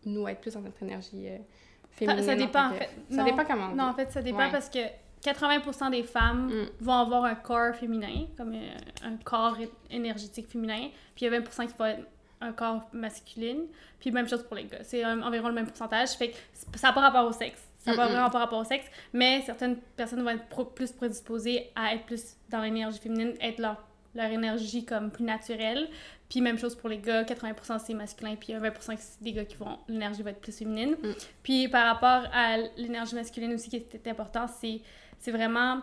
nous être plus dans notre énergie euh, Ça, féminine. ça dépend, en fait. Ça Non. dépend comment on Non, en fait, ça dépend Ouais. parce que 80% des femmes Mm. vont avoir un corps féminin, comme euh, un corps énergétique féminin, puis il y a 20% qui vont être un corps masculin, puis même chose pour les gars. C'est environ le même pourcentage, fait que ça n'a pas rapport au sexe. Ça n'a vraiment pas rapport au sexe, mais certaines personnes vont être pro- plus prédisposées à être plus dans l'énergie féminine, être leur, leur énergie comme plus naturelle. Puis même chose pour les gars, 80% c'est masculin, puis il y a 20% que c'est des gars qui vont, l'énergie va être plus féminine. Mm. Puis par rapport à l'énergie masculine aussi qui est important, c'est c'est vraiment,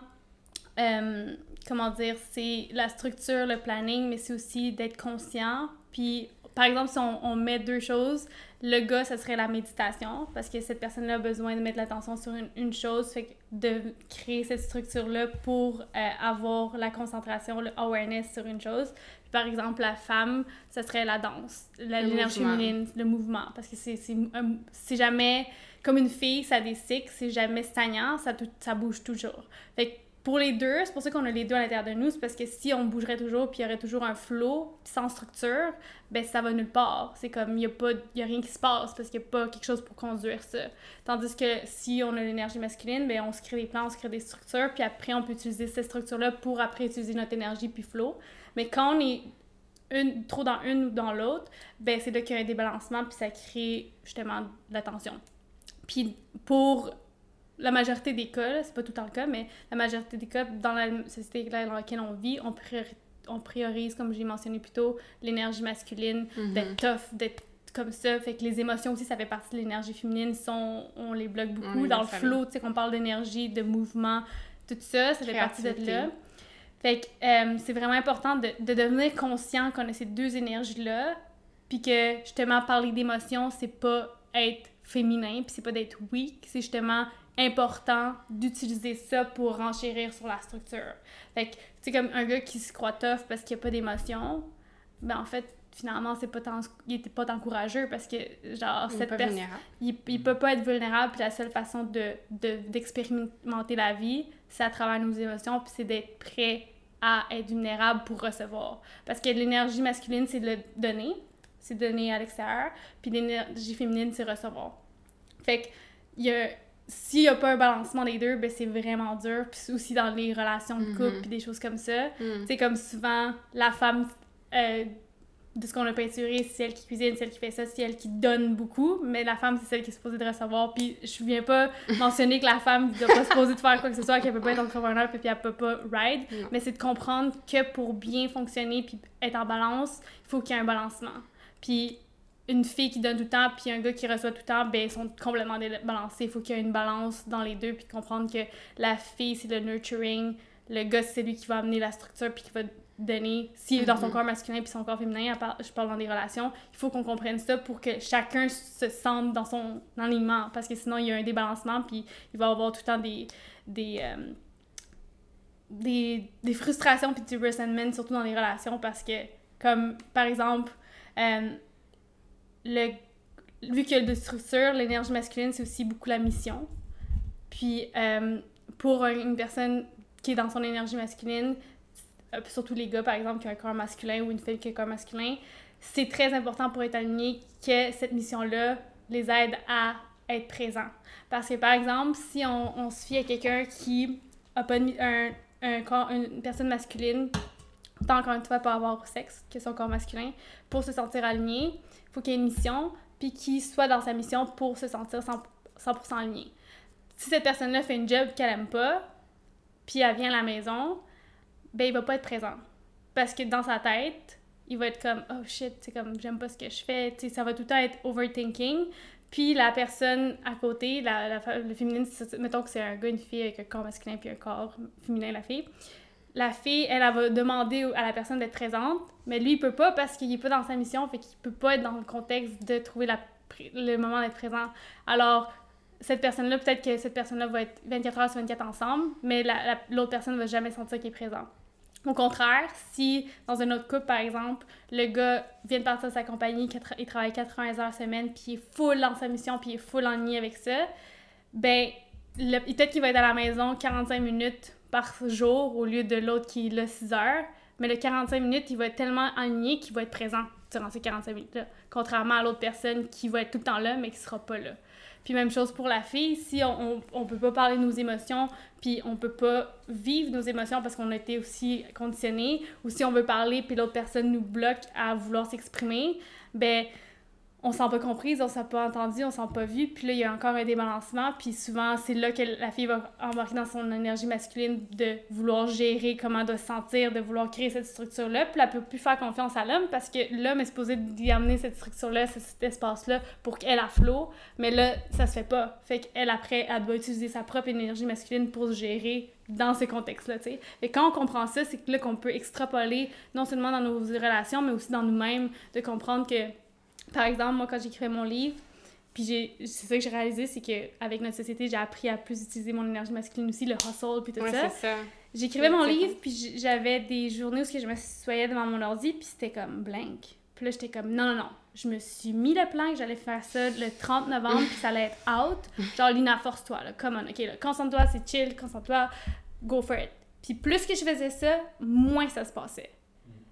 euh, comment dire, c'est la structure, le planning, mais c'est aussi d'être conscient. Puis, par exemple, si on, on met deux choses, le gars, ça serait la méditation, parce que cette personne-là a besoin de mettre l'attention sur une, une chose, fait que de créer cette structure-là pour euh, avoir la concentration, le awareness sur une chose. Puis, par exemple, la femme, ça serait la danse, l'énergie féminine, le mouvement, parce que c'est un- c'est jamais comme une fille, ça a des cycles, c'est jamais stagnant, ça, ça bouge toujours. Fait que pour les deux, c'est pour ça qu'on a les deux à l'intérieur de nous, c'est parce que si on bougerait toujours, puis il y aurait toujours un flow sans structure, ben ça va nulle part. C'est comme, il n'y a, rien qui se passe parce qu'il n'y a pas quelque chose pour conduire ça. Tandis que si on a l'énergie masculine, ben on se crée des plans, on se crée des structures, puis après on peut utiliser ces structures-là pour après utiliser notre énergie puis flow. Mais quand on est une, trop dans une ou dans l'autre, ben c'est là qu'il y a un débalancement, puis ça crée justement de la tension. Puis pour la majorité des cas, c'est pas tout le temps le cas, mais la majorité des cas, dans la société dans laquelle on vit, on, priorise, on priorise comme j'ai mentionné plus tôt, l'énergie masculine, Mhm. d'être tough, d'être comme ça. Fait que les émotions aussi, ça fait partie de l'énergie féminine. Sont, on les bloque beaucoup. dans le flow, tu sais, qu'on parle d'énergie, de mouvement, tout ça, ça fait partie de là. Fait que euh, c'est vraiment important de, de devenir conscient qu'on a ces deux énergies-là, puis que justement, parler d'émotions, c'est pas être féminin, puis c'est pas d'être weak, c'est justement important d'utiliser ça pour renchérir sur la structure. Fait que, tu sais, comme un gars qui se croit tough parce qu'il n'y a pas d'émotion, ben en fait, finalement, c'est pas tant, il était pas tant courageux parce que, genre, C'est cette personne il, il peut pas être vulnérable, puis la seule façon de, de- d'expérimenter la vie, c'est à travers nos émotions, puis c'est d'être prêt à être vulnérable pour recevoir. Parce que l'énergie masculine, c'est de le donner, c'est donner à l'extérieur, puis l'énergie féminine, c'est recevoir. Fait que, il y a, s'il n'y a pas un balancement des deux, ben c'est vraiment dur, puis aussi dans les relations de couple, Mhm. puis des choses comme ça. Mm. Tu sais, comme souvent, la femme, euh, de ce qu'on a peinturé, c'est elle qui cuisine, c'est elle qui fait ça, c'est elle qui donne beaucoup, mais la femme, c'est celle qui est supposée de recevoir. Puis je viens pas [laughs] mentionner que la femme ne doit pas supposée de faire quoi que ce soit, qu'elle peut pas être entrepreneur, puis elle peut pas ride, mais c'est de comprendre que pour bien fonctionner puis être en balance, il faut qu'il y ait un balancement. Puis une fille qui donne tout le temps, puis un gars qui reçoit tout le temps, ben ils sont complètement débalancés. Il faut qu'il y ait une balance dans les deux, puis comprendre que la fille, c'est le nurturing, le gars, c'est lui qui va amener la structure, puis qui va donner, s'il est dans son Mhm. corps masculin puis son corps féminin, je parle dans des relations, il faut qu'on comprenne ça pour que chacun se sente dans son alignement, parce que sinon il y a un débalancement, puis il va y avoir tout le temps des, des, euh, des, des frustrations puis du resentment, surtout dans les relations, parce que, comme par exemple, euh, le, vu qu'il y a de structure, l'énergie masculine, c'est aussi beaucoup la mission. Puis, euh, pour un- une personne qui est dans son énergie masculine, euh, surtout les gars, par exemple, qui ont un corps masculin ou une fille qui a un corps masculin, c'est très important pour être aligné que cette mission-là les aide à être présents. Parce que, par exemple, si on, se fie à quelqu'un qui a pas un, un corps, une personne masculine, tant encore une fois pas avoir sexe, que son corps masculin, pour se sentir aligné, faut qu'il y ait une mission, puis qu'il soit dans sa mission pour se sentir 100%, 100% aligné. Si cette personne-là fait une job qu'elle aime pas, puis elle vient à la maison, ben il va pas être présent. Parce que dans sa tête, il va être comme oh shit, c'est comme j'aime pas ce que je fais, tu sais, ça va tout le temps être overthinking. Puis la personne à côté, la, la, le féminin, c'est- mettons que c'est un gars, une fille avec un corps masculin puis un corps féminin, la fille. La fille, elle, elle va demander à la personne d'être présente, mais lui, il peut pas parce qu'il est pas dans sa mission, fait qu'il peut pas être dans le contexte de trouver la, le moment d'être présent. Alors, cette personne-là, peut-être que cette personne-là va être 24 heures sur 24 ensemble, mais la- la- l'autre personne va jamais sentir qu'il est présent. Au contraire, si dans un autre couple, par exemple, le gars vient de partir de sa compagnie, il travaille 80 heures semaine, puis il est full dans sa mission, puis il est full en avec ça, ben, peut-être qu'il va être à la maison 45 minutes par jour au lieu de l'autre qui est là 6 heures, mais le 45 minutes, il va être tellement aligné qu'il va être présent durant ces 45 minutes-là, contrairement à l'autre personne qui va être tout le temps là, mais qui sera pas là. Puis même chose pour la fille, si on, on, peut pas parler de nos émotions, puis on peut pas vivre nos émotions parce qu'on a été aussi conditionné, ou si on veut parler puis l'autre personne nous bloque à vouloir s'exprimer, ben on s'en pas comprise, on s'en pas entendu, on s'en pas vu, puis là il y a encore un débalancement, puis souvent c'est là que la fille va embarquer dans son énergie masculine de vouloir gérer comment elle doit se sentir, de vouloir créer cette structure-là, puis elle peut plus faire confiance à l'homme parce que l'homme est supposé lui amener cette structure-là, ce- cet espace-là pour qu'elle a flot, mais là ça se fait pas. Fait qu'elle après, elle doit utiliser sa propre énergie masculine pour se gérer dans ce contexte-là, tu sais. Et quand on comprend ça, c'est là qu'on peut extrapoler non seulement dans nos relations, mais aussi dans nous-mêmes, de comprendre que par exemple, moi, quand j'écrivais mon livre, puis c'est ça que j'ai réalisé, c'est qu'avec notre société, j'ai appris à plus utiliser mon énergie masculine aussi, le hustle, puis tout Ouais, ça. ça. J'écrivais mon livre, puis j'avais des journées où je me soyais devant mon ordi, puis c'était comme blank. Puis là, j'étais comme, non, non, non. Je me suis mis le plan que j'allais faire ça le 30 novembre, puis ça allait être out. Genre, Lina, force-toi, là. Come on, OK, là. Concentre-toi, c'est chill, concentre-toi. go for it. Puis plus que je faisais ça, moins ça se passait.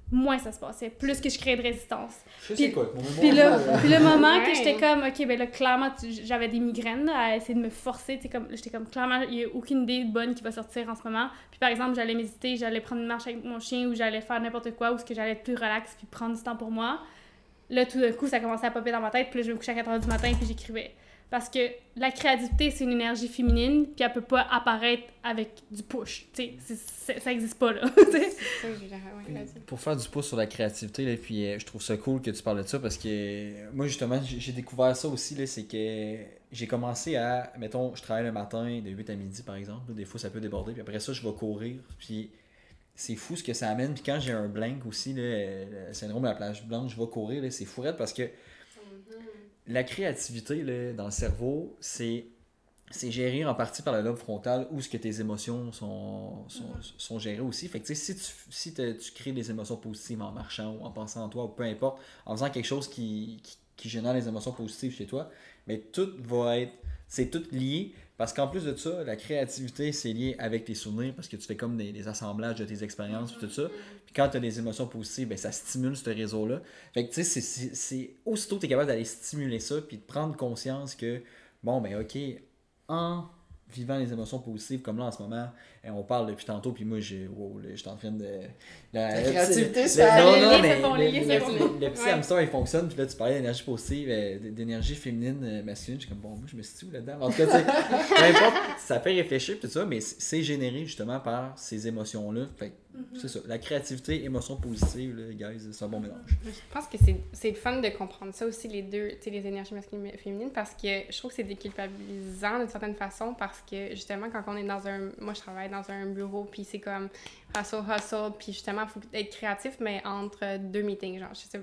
Moins ça se passait, plus que je créais de résistance. Je sais Puis- quoi, mon Puis là, là, puis le moment Ouais. que j'étais comme, ok, ben là, clairement, j'avais des migraines à essayer de me forcer, tu sais, comme, j'étais comme, clairement, il n'y a aucune idée bonne qui va sortir en ce moment. Puis par exemple, j'allais méditer, j'allais prendre une marche avec mon chien ou j'allais faire n'importe quoi, ou ce que j'allais être plus relax puis prendre du temps pour moi. Là, tout d'un coup, ça commençait à popper dans ma tête, puis là, je me couchais à 4 h du matin, puis j'écrivais. Parce que la créativité, c'est une énergie féminine, puis elle peut pas apparaître avec du push. Tu sais, c'est- c'est- ça existe pas, là. [laughs] tu sais. Ça, je dirais, ouais, vas-y. Pour faire du pouce sur la créativité, là, puis euh, je trouve ça cool que tu parles de ça parce que euh, moi, justement, j'ai découvert ça aussi, là, c'est que j'ai commencé à, mettons, je travaille le matin de 8 à midi, par exemple, là, des fois ça peut déborder, puis après ça, je vais courir, puis c'est fou ce que ça amène, puis quand j'ai un blank aussi, là, euh, le syndrome de la plage blanche, je vais courir, là, c'est fourette parce que la créativité là, dans le cerveau, c'est c'est géré en partie par le lobe frontal où ce que tes émotions sont, sont, sont gérées aussi. Fait que tu sais, si, tu, si tu crées des émotions positives en marchant ou en pensant en toi ou peu importe, en faisant quelque chose qui, qui, qui génère les émotions positives chez toi, mais tout va être, c'est tout lié parce qu'en plus de ça, la créativité, c'est lié avec tes souvenirs parce que tu fais comme des, des assemblages de tes expériences et tout ça. Puis quand tu as des émotions positives, ben, ça stimule ce réseau-là. Fait que tu sais, c'est- aussitôt tu es capable d'aller stimuler ça puis de prendre conscience que, bon, ben ok, en vivant les émotions positives, comme là en ce moment, et on parle depuis tantôt, puis moi, j'ai, wow, là, j'étais en train de. La, créativité, c'est Non, non, les mais le, petit hamster, il fonctionne, puis là, tu parlais d'énergie positive, euh, d'énergie féminine, euh, masculine. Je suis comme, bon, moi, je me situe où là-dedans? En tout cas, tu sais, [laughs] peu importe, ça fait réfléchir, puis tout ça, mais c'est généré justement par ces émotions-là. Fait que Mm-hmm. c'est ça. La créativité, émotions positives, là, guys, c'est un bon mélange. Je pense que c'est- c'est le fun de comprendre ça aussi, les deux, tu sais, les énergies masculines et féminines, parce que je trouve que c'est déculpabilisant d'une certaine façon, parce que justement, quand on est dans un. Moi, je travaille dans un bureau, puis c'est comme hustle, hustle, puis justement, il faut être créatif, mais entre deux meetings, genre. je sais-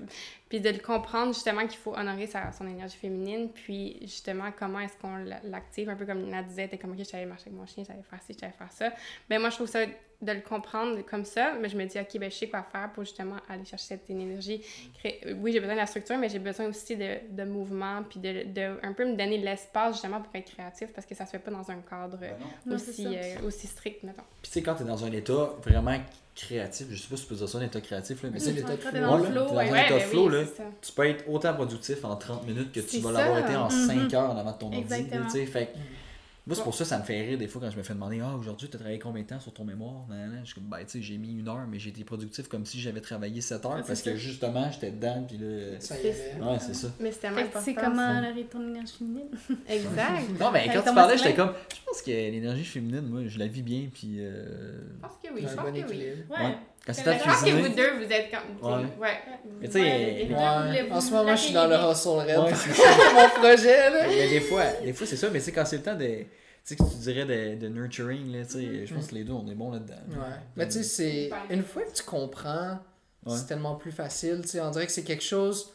Puis de le comprendre, justement, qu'il faut honorer sa, son énergie féminine, puis justement, comment est-ce qu'on la- l'active, un peu comme Nina disait, t'es comme, ok, je savais marcher avec mon chien, je savais faire ci, je savais faire ça. Ben, moi, je trouve ça de le comprendre comme ça, mais je me dis, ok, ben, je sais quoi faire pour justement aller chercher cette énergie. Cré- Oui, j'ai besoin de la structure, mais j'ai besoin aussi de, de mouvement, puis de, de un peu me donner de l'espace justement pour être créatif, parce que ça se fait pas dans un cadre Ben. Non, aussi, euh, aussi strict, mettons. Puis tu sais, quand t'es dans un état vraiment créatif, je sais pas si tu peux dire ça un état créatif, là, mais c'est l'état de flow. là. tu peux être autant productif en 30 minutes que tu vas l'avoir été en Mhm. 5 heures en avant de ton ordi. Fait moi, c'est pour ça que ça me fait rire des fois quand je me fais demander Ah, aujourd'hui, tu as travaillé combien de temps sur ton mémoire Nan, nan, nan. Je suis comme, ben, tu sais, j'ai mis une heure, mais j'ai été productif comme si j'avais travaillé 7 heures parce que justement, j'étais dedans. Puis là. Ça y est. Ouais, c'est ça. Mais c'était que tu sais comment honorer ton énergie féminine? [laughs] Exact. Non, mais Avec quand tu parlais, j'étais comme, je pense que l'énergie féminine, moi, je la vis bien. Puis euh, Je pense que oui, je un pense bon que oui. équilibre. Ouais. Quand c'est à que vous deux, vous êtes comme. Ouais. ouais. Mais tu sais, Ouais, les deux, Ouais. vous- En ce moment, je suis dans le hustle red. Ouais, parce c'est [laughs] que c'est mon projet, là. Mais des fois, des fois c'est ça, mais c'est quand c'est le temps de. Tu sais, que tu dirais de, de nurturing, là, tu sais, je pense que les deux, on est bons là-dedans. Ouais. Mais tu sais, c'est. Une fois que tu comprends, Ouais. c'est tellement plus facile. Tu sais, on dirait que c'est quelque chose.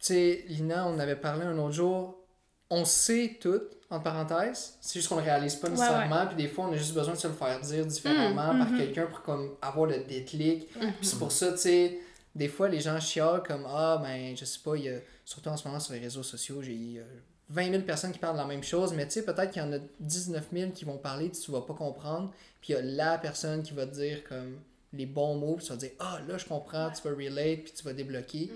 Tu sais, Lina, on avait parlé un autre jour. On sait tout, entre parenthèses. C'est juste qu'on le réalise pas Ouais, nécessairement. Puis des fois, on a juste besoin de se le faire dire différemment Mm, par mhm. quelqu'un pour comme avoir le déclic. Mhm. Puis c'est pour ça, tu sais, des fois, les gens chialent comme Ah, ben, je sais pas, il y a, surtout en ce moment sur les réseaux sociaux, j'ai euh, 20 000 personnes qui parlent de la même chose, mais tu sais, peut-être qu'il y en a 19 000 qui vont parler, tu vas pas comprendre. Puis il y a la personne qui va te dire comme les bons mots, puis tu vas dire Ah, là, je comprends, tu vas relate, puis tu vas débloquer.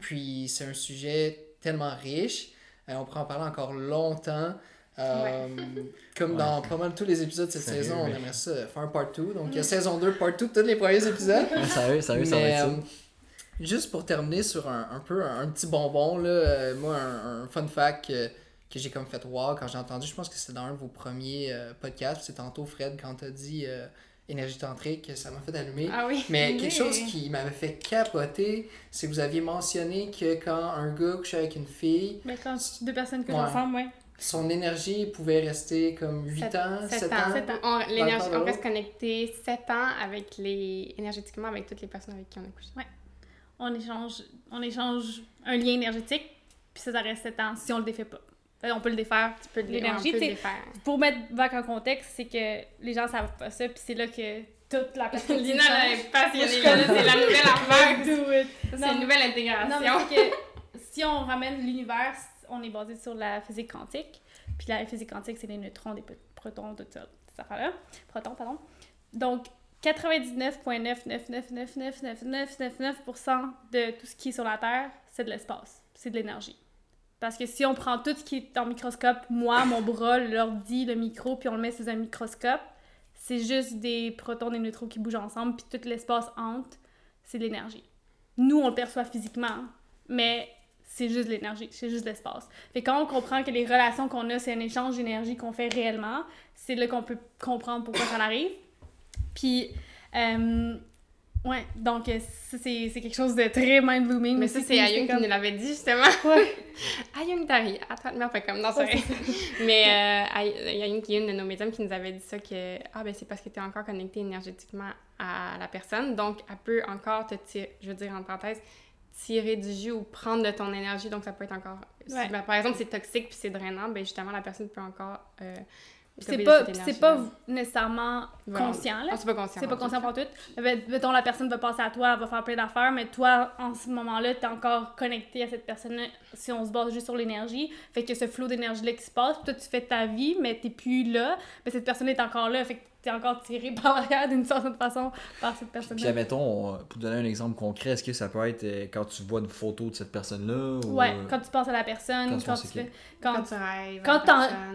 Puis c'est un sujet tellement riche. Euh, on pourrait en parler encore longtemps. Euh, [laughs] Comme Ouais. dans pas mal tous les épisodes de cette Sérieux, saison, on aimerait ça faire un part 2. Donc il y a saison 2, part 2 de tous les premiers épisodes. [laughs] Sérieux, sérieux, ça va être ça. euh, juste pour terminer sur un, un peu un, un petit bonbon, là, euh, moi, un, un fun fact que, que j'ai comme fait wow quand j'ai entendu, je pense que c'est dans un de vos premiers euh, podcasts, c'est tantôt Fred quand t'as dit euh, énergie tantrique, ça m'a fait allumer. Ah oui. Mais Oui. quelque chose qui m'avait fait capoter, c'est que vous aviez mentionné que quand un gars couchait avec une fille, Mais quand deux personnes couchent Ouais. ensemble, ouais. son énergie pouvait rester comme 8 Sept- ans, 7, Sept ans. ans. Sept ans. On, l'énergie, on reste connecté 7 ans avec les, énergétiquement avec toutes les personnes avec qui on a couché. On échange, on échange un lien énergétique, puis ça, ça reste 7 ans si on le défait pas. On peut le défaire. Tu peux L'énergie, faire. Pour mettre back en contexte, c'est que les gens savent pas ça, puis c'est là que toute la personne Lina, elle est passionnée. C'est la nouvelle affaire. Non, C'est une nouvelle Non, intégration. c'est que si on ramène l'univers, on est basé sur la physique quantique. Puis la physique quantique, c'est les neutrons, des protons, tout ça, cette affaire-là. Protons, pardon. donc, 99,999999999% de tout ce qui est sur la Terre, c'est de l'espace, c'est de l'énergie. Parce que si on prend tout ce qui est en microscope, moi, mon bras, l'ordi, le micro, puis on le met sous un microscope, c'est juste des protons des neutrons qui bougent ensemble, puis tout l'espace entre, c'est de l'énergie. Nous, on le perçoit physiquement, mais c'est juste de l'énergie, c'est juste de l'espace. Fait quand on comprend que les relations qu'on a, c'est un échange d'énergie qu'on fait réellement, c'est là qu'on peut comprendre pourquoi ça arrive. Puis, euh, ouais, donc ça, c'est quelque chose de très mind-blooming. Mais ça, c'est Ayung qui nous l'avait dit, justement. Ouais. [laughs] Ayung Dari, attends, mais enfin, comme, non, c'est vrai. [laughs] mais euh, Ayung, qui est une de nos médiums, qui nous avait dit ça, que, ah, ben, c'est parce que tu es encore connecté énergétiquement à la personne, donc elle peut encore te tirer, je veux dire, en parenthèse, tirer du jus ou prendre de ton énergie, donc ça peut être encore... Ben, par exemple, c'est toxique puis c'est drainant, ben justement, la personne peut encore... Euh, c'est pas, c'est pas nécessairement conscient, là. Ah, c'est pas conscient. C'est pas conscient pour tout. Mettons, la personne va passer à toi, elle va faire plein d'affaires, mais toi, en ce moment-là, t'es encore connecté à cette personne-là si on se base juste sur l'énergie. Fait que ce flot d'énergie-là qui se passe, toi, tu fais ta vie, mais t'es plus là. Mais cette personne est encore là. Fait que t'es encore tiré [laughs] par l'arrière d'une certaine façon par cette personne-là. Puis, admettons, pour donner un exemple concret, est-ce que ça peut être euh, quand tu vois une photo de cette personne-là ou... Ouais, quand tu penses à la personne, quand, tu fais. Quand, tu rêves. Quand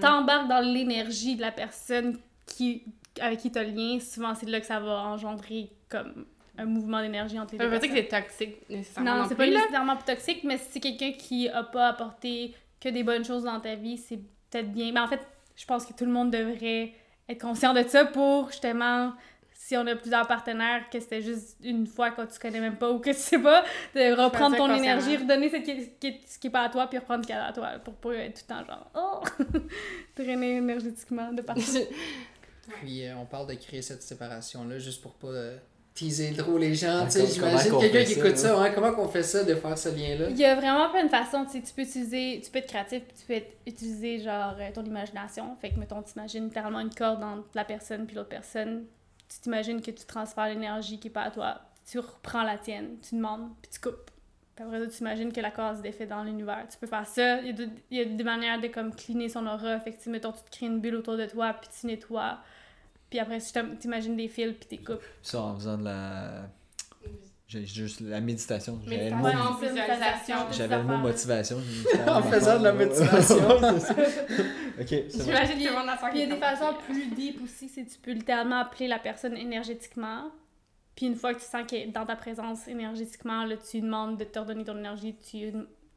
t'embarques dans l'énergie de la personne qui, avec qui tu as le lien, souvent c'est là que ça va engendrer comme un mouvement d'énergie entre les deux. Ça veut dire que c'est toxique nécessairement. Non, c'est pas nécessairement toxique, mais si c'est quelqu'un qui a pas apporté que des bonnes choses dans ta vie, c'est peut-être bien. Mais en fait, je pense que tout le monde devrait être conscient de ça pour justement si on a plusieurs partenaires, que c'était juste une fois quand tu connais même pas ou que tu sais pas, de reprendre ton énergie, redonner ce qui, est, ce qui est pas à toi, puis reprendre ce qui est à toi, pour pas être tout le temps genre, oh, [laughs] drainer énergétiquement de partout. [laughs] puis euh, on parle de créer cette séparation-là juste pour pas euh, teaser trop les gens. J'imagine quelqu'un qui écoute ça, hein, comment qu'on fait ça, de faire ce lien-là? Il y a vraiment plein de façons. Tu peux utiliser, tu peux être créatif, tu peux utiliser genre euh, ton imagination. Fait que, mettons, tu imagines littéralement une corde entre la personne puis l'autre personne. Tu t'imagines que tu transfères l'énergie qui est pas à toi. Tu reprends la tienne, tu demandes, puis tu coupes. Puis après ça, tu imagines que la corde se défait dans l'univers. Tu peux faire ça. Il y, a il y a des manières de comme cleaner son aura. Fait que, mettons, tu te crées une bulle autour de toi, puis tu nettoies puis après, tu t'imagines des fils, puis t'es coupes. Ça, en faisant de la. J'ai juste la méditation. J'avais le mot, J'avais le mot motivation. en faisant de la motivation. [laughs] ok, J'imagine qu'il y a des façons plus deep aussi, c'est tu peux littéralement appeler la personne énergétiquement. Puis une fois que tu sens qu'elle est dans ta présence énergétiquement, là, tu demandes de te redonner ton énergie, tu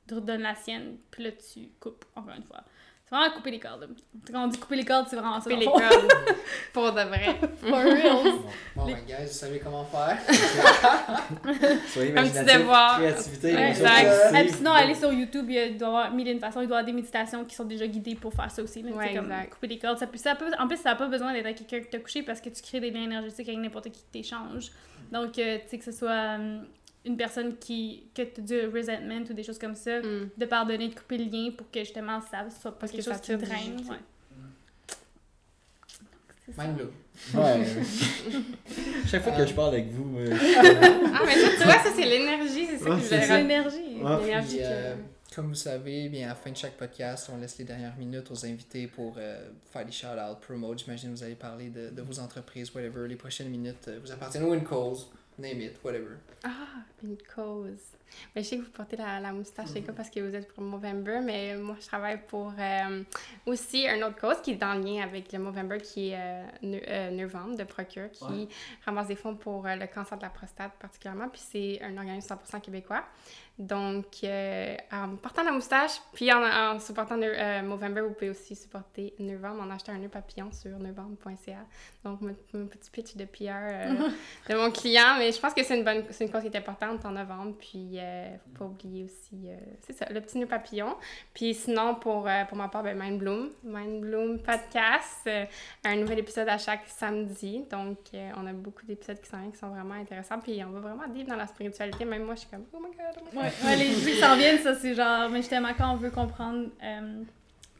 te redonnes la sienne, puis là, tu coupes, encore une fois. C'est vraiment couper les cordes. Quand on dit couper les cordes, c'est vraiment ça. Couper les cordes. [laughs] Pour de vrai. [laughs] For real. Bon, ben, guys, vous savez comment faire. [laughs] Soyez imaginatifs, créativité. exact. Et sinon, aller sur YouTube, il doit y avoir mille et une façons. Il doit y avoir des méditations qui sont déjà guidées pour faire ça aussi. Ouais, comme couper les cordes. Ça, ça peut, en plus, ça n'a pas besoin d'être avec quelqu'un qui t'a couché parce que tu crées des liens énergétiques avec n'importe qui qui t'échange. Donc, euh, tu sais, que ce soit euh, une personne qui que tu du resentment ou des choses comme ça, mm. de pardonner, de couper le lien pour que justement ça soit pas quelque chose qui draine. Ouais. Mind Ouais. [laughs] Chaque fois que je parle avec vous. [laughs] ah, mais ça, tu vois, ça, c'est l'énergie, c'est ça que je C'est l'énergie. l'énergie euh, Comme vous savez, bien, à la fin de chaque podcast, on laisse les dernières minutes aux invités pour euh, faire des shout-outs, promote. J'imagine que vous allez parler de, de, vos entreprises, whatever. Les prochaines minutes euh, vous appartiennent ou une cause name it, whatever. Ah, une cause. Mais je sais que vous portez la, la moustache, c'est mm parce que vous êtes pour Movember, mais moi, je travaille pour euh, aussi une autre cause qui est en lien avec le Movember, qui est euh, euh de Procure, qui ramasse des fonds pour euh, le cancer de la prostate particulièrement, puis c'est un organisme 100% québécois. Donc, euh, en portant la moustache, puis en, supportant euh, Movember, vous pouvez aussi supporter Novembre en achetant un nœud papillon sur novembre.ca. Donc, mon, petit pitch de PR euh, [laughs] de mon client. Mais je pense que c'est une bonne c'est une cause qui est importante en novembre. Puis, euh, faut pas oublier aussi, c'est ça, le petit nœud papillon. Puis, sinon, pour, pour ma part, ben, Mind Bloom. Mind Bloom Podcast. un nouvel épisode à chaque samedi. Donc, on a beaucoup d'épisodes qui sont, qui sont vraiment intéressants. Puis, on va vraiment vivre dans la spiritualité. Même moi, je suis comme, oh my god, oh my god. Ouais, les trucs qui s'en viennent, ça, c'est genre, mais justement, quand on veut comprendre euh,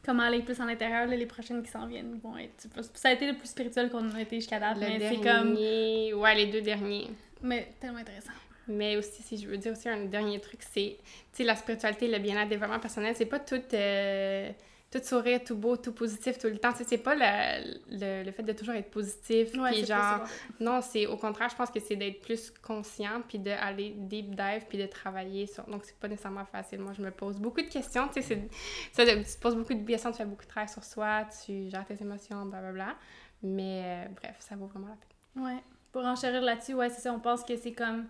comment aller plus en intérieur, les prochaines qui s'en viennent vont être. Ça a été le plus spirituel qu'on a été jusqu'à date, mais c'est comme. Ouais, les deux derniers. Mais tellement intéressant. Mais aussi, si je veux dire aussi un dernier truc, c'est, tu sais, la spiritualité, le bien-être, le développement personnel, c'est pas tout. Euh, tout sourire, tout beau, tout positif tout le temps. Tu sais, c'est pas le, le, le, fait de toujours être positif. Ouais, puis genre, non, c'est au contraire, je pense que c'est d'être plus conscient, puis d'aller deep dive, puis de travailler sur. Donc, c'est pas nécessairement facile. Moi, je me pose beaucoup de questions. Tu sais, ça, tu te poses beaucoup de questions, tu fais beaucoup de travail sur soi, tu gères tes émotions, blablabla. Mais euh, bref, ça vaut vraiment la peine. Ouais. Pour enchérir là-dessus, ouais, c'est ça. On pense que c'est comme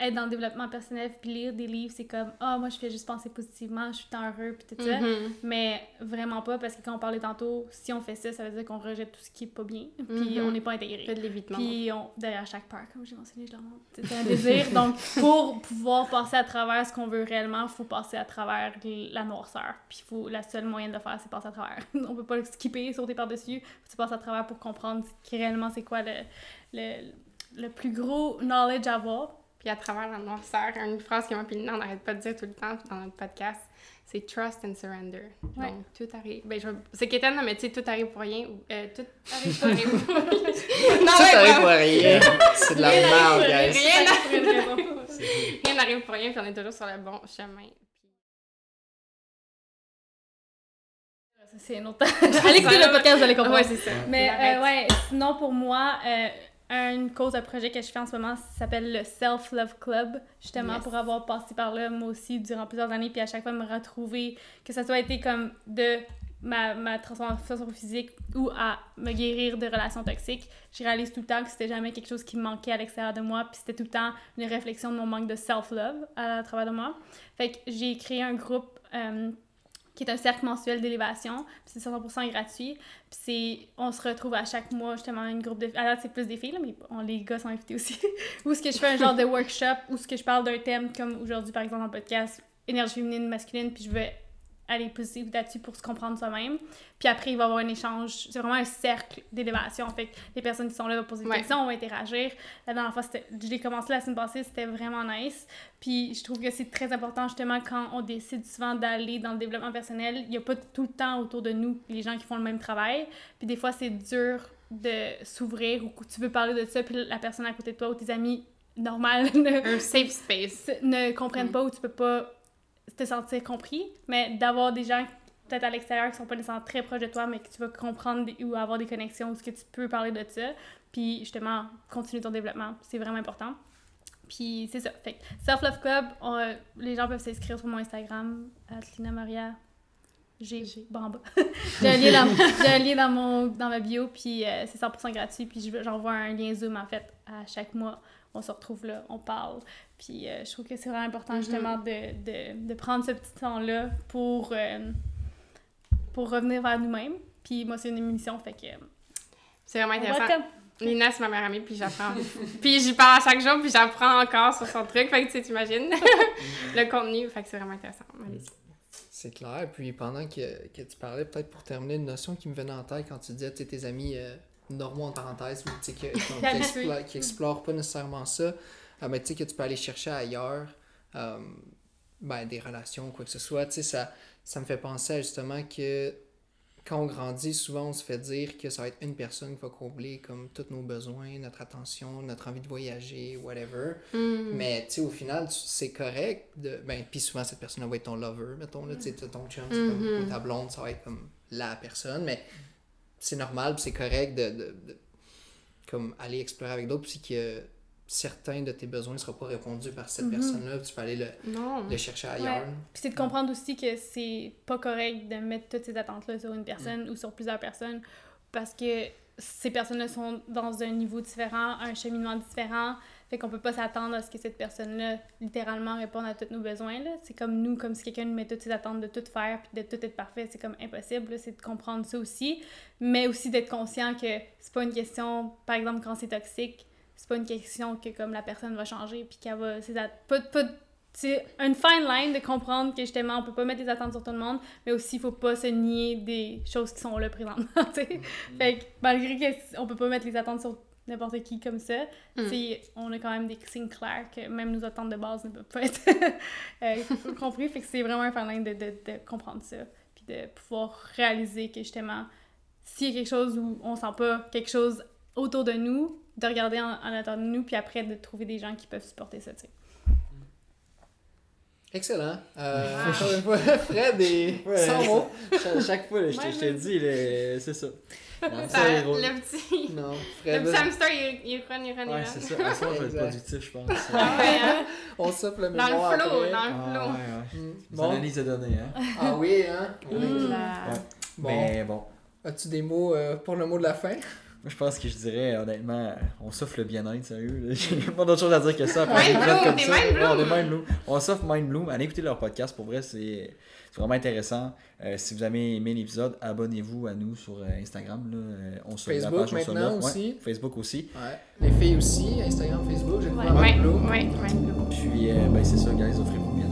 être dans le développement personnel puis lire des livres, c'est comme ah moi je fais juste penser positivement, je suis tant heureux puis tout ça. Mhm. Mais vraiment pas parce que quand on parlait tantôt, si on fait ça, ça veut dire qu'on rejette tout ce qui est pas bien, [laughs] puis Mhm. on n'est pas intégré. Fait de l'évitement. Puis on, derrière chaque peur, comme j'ai mentionné, je le montre. [laughs] C'est un désir. Donc, pour pouvoir passer à travers ce qu'on veut réellement, il faut passer à travers la noirceur. Puis faut, la seule moyen de le faire, c'est passer à travers. [laughs] on peut pas le skipper, sauter par-dessus. Faut que tu passes à travers pour comprendre réellement c'est quoi le, le, le plus gros knowledge à avoir. Puis à travers la noirceur, une phrase que moi puis on n'arrête pas de dire tout le temps dans notre podcast, c'est trust and surrender. Ouais. Donc, tout arrive. Ben, je... c'est quétaine, mais tu sais, tout arrive pour rien. ou, euh, tout arrive pour rien. [laughs] non, Tout arrive pour rien. C'est de la merde, guys. Rien c'est une raison. Rien n'arrive pour rien, puis on est toujours sur le bon chemin. Ça, C'est une autre. [laughs] Allez écouter le podcast, vous allez comprendre. Ouais, c'est ça. Mais euh, ouais, sinon pour moi, euh, une cause, un projet que je fais en ce moment s'appelle le Self Love Club, justement Yes. pour avoir passé par là moi aussi durant plusieurs années, puis à chaque fois me retrouver, que ça soit été comme de ma, ma transformation physique ou à me guérir de relations toxiques, je réalise tout le temps que c'était jamais quelque chose qui me manquait à l'extérieur de moi, puis c'était tout le temps une réflexion de mon manque de self-love à, travers de moi. Fait que j'ai créé un groupe euh, qui est un cercle mensuel d'élévation, puis c'est 100% gratuit. Puis on se retrouve à chaque mois, justement, une groupe de... À c'est plus des filles, là, mais on, les gars sont invités aussi. [laughs] où ce que je fais un genre de workshop, où ce que je parle d'un thème, comme aujourd'hui, par exemple, en podcast, énergie féminine, masculine, puis je vais aller plus là-dessus pour se comprendre soi-même. Puis après, il va y avoir un échange. C'est vraiment un cercle d'élévation. Fait que les personnes qui sont là vont poser des Ouais. questions, vont interagir. La dernière fois, je l'ai commencé la semaine passée, c'était vraiment nice. Puis je trouve que c'est très important, justement, quand on décide souvent d'aller dans le développement personnel, il n'y a pas tout le temps autour de nous les gens qui font le même travail. Puis des fois, c'est dur de s'ouvrir ou que tu veux parler de ça, puis la personne à côté de toi ou tes amis normales [laughs] ne, Un safe space. ne comprennent Mm. pas ou tu peux pas te sentir compris. Mais d'avoir des gens peut-être à l'extérieur qui sont pas nécessairement très proches de toi, mais que tu vas comprendre ou avoir des connexions où ce que tu peux parler de ça, puis justement continuer ton développement, c'est vraiment important. Puis c'est ça. Fait Self Love Club, on, les gens peuvent s'inscrire sur mon Instagram, Lina Maria. Bon, en bas. j'ai un lien, dans, j'ai un lien dans, mon, dans ma bio, puis euh, c'est 100% gratuit. Puis je- j'envoie un lien Zoom, en fait, à chaque mois. On se retrouve là, on parle. Puis euh, je trouve que c'est vraiment important, Mhm. justement, de, de, de prendre ce petit temps-là pour, euh, pour revenir vers nous-mêmes. Puis moi, c'est une émission, fait que... C'est vraiment intéressant. Lina, c'est ma meilleure amie, puis j'apprends. [laughs] puis j'y parle à chaque jour, puis j'apprends encore sur son truc. Fait que tu sais, t'imagines [laughs] [laughs] le contenu. Fait que c'est vraiment intéressant. C'est clair. Puis pendant que, que tu parlais, peut-être pour terminer, une notion qui me venait en tête quand tu disais tu sais, tes amis euh, normaux en parenthèse, ou tu sais, que- [laughs] qui, explorent pas nécessairement ça, euh, mais tu sais que tu peux aller chercher ailleurs euh, ben, des relations quoi que ce soit. Tu sais, ça, ça me fait penser à justement que quand on grandit, souvent on se fait dire que ça va être une personne qui va combler comme tous nos besoins, notre attention, notre envie de voyager, whatever. Mm. Mais tu sais, au final, c'est correct. De... Ben, puis souvent, cette personne va être ton lover, mettons. Là, tu sais, ton chum, comme, Mhm. ou ta blonde, ça va être comme la personne. Mais c'est normal, c'est correct de, de, de- comme aller explorer avec d'autres. Puis que certains de tes besoins ne seront pas répondus par cette Mhm. personne-là. Tu peux aller le, chercher ailleurs. Puis c'est de comprendre aussi que c'est pas correct de mettre toutes ces attentes-là sur une personne ou sur plusieurs personnes parce que ces personnes-là sont dans un niveau différent, un cheminement différent. Fait qu'on peut pas s'attendre à ce que cette personne-là littéralement réponde à tous nos besoins. là. C'est comme nous, comme si quelqu'un nous met toutes ses attentes de tout faire puis de tout être parfait. C'est comme impossible. là. C'est de comprendre ça aussi. Mais aussi d'être conscient que c'est pas une question, par exemple, quand c'est toxique, c'est pas une question que comme la personne va changer puis qu'elle va. C'est att- pas, pas c'est une fine line de comprendre que justement on peut pas mettre des attentes sur tout le monde mais aussi il faut pas se nier des choses qui sont là présentement [laughs] sais. fait que malgré qu'on peut pas mettre les attentes sur n'importe qui comme ça Mm. on a quand même des signes clairs que même nos attentes de base ne peuvent pas être [laughs] euh, compris fait que c'est vraiment line de, de, de comprendre ça puis de pouvoir réaliser que justement s'il y a quelque chose où on sent pas quelque chose autour de nous de regarder en, en attendant de nous puis après de trouver des gens qui peuvent supporter ça tu sais. Excellent. Euh, Wow. [laughs] Fred et Ouais. sans mots. Chaque, chaque fois, là, je te- Ouais, je te dis, c'est ça. Non, Ça, ça, le petit. Non, Le Fred. petit hamster, il, il run, il run, il Ouais, run. c'est ça. À je vais être productif, je pense. Ah ouais, hein? On souffle le Dans mémoire le flow, après. dans le Ah, flow. ouais, ouais. Mm. Des Bon. analyses de données, hein. Ah oui, hein? Oui. Mm. Ouais. Bon. Mais bon. As-tu des mots euh, pour le mot de la fin? Moi, je pense que je dirais, honnêtement, euh, on souffle le bien-être, sérieux. [laughs] J'ai pas d'autre chose à dire que ça. après Mind bloom, comme ça. mind Ouais, on est bloom. mind bloom. On souffle Mind Bloom. Allez écouter leur podcast. Pour vrai, c'est c'est vraiment intéressant. Euh, si vous avez aimé l'épisode, abonnez-vous à nous sur euh, Instagram. Là. Euh, On se la Facebook page, on se maintenant. Ouais, aussi. Facebook aussi. Ouais. Les filles aussi, Instagram, Facebook, j'ai Ouais. Ouais. Puis, euh, ben, c'est ça, guys. Offrez-vous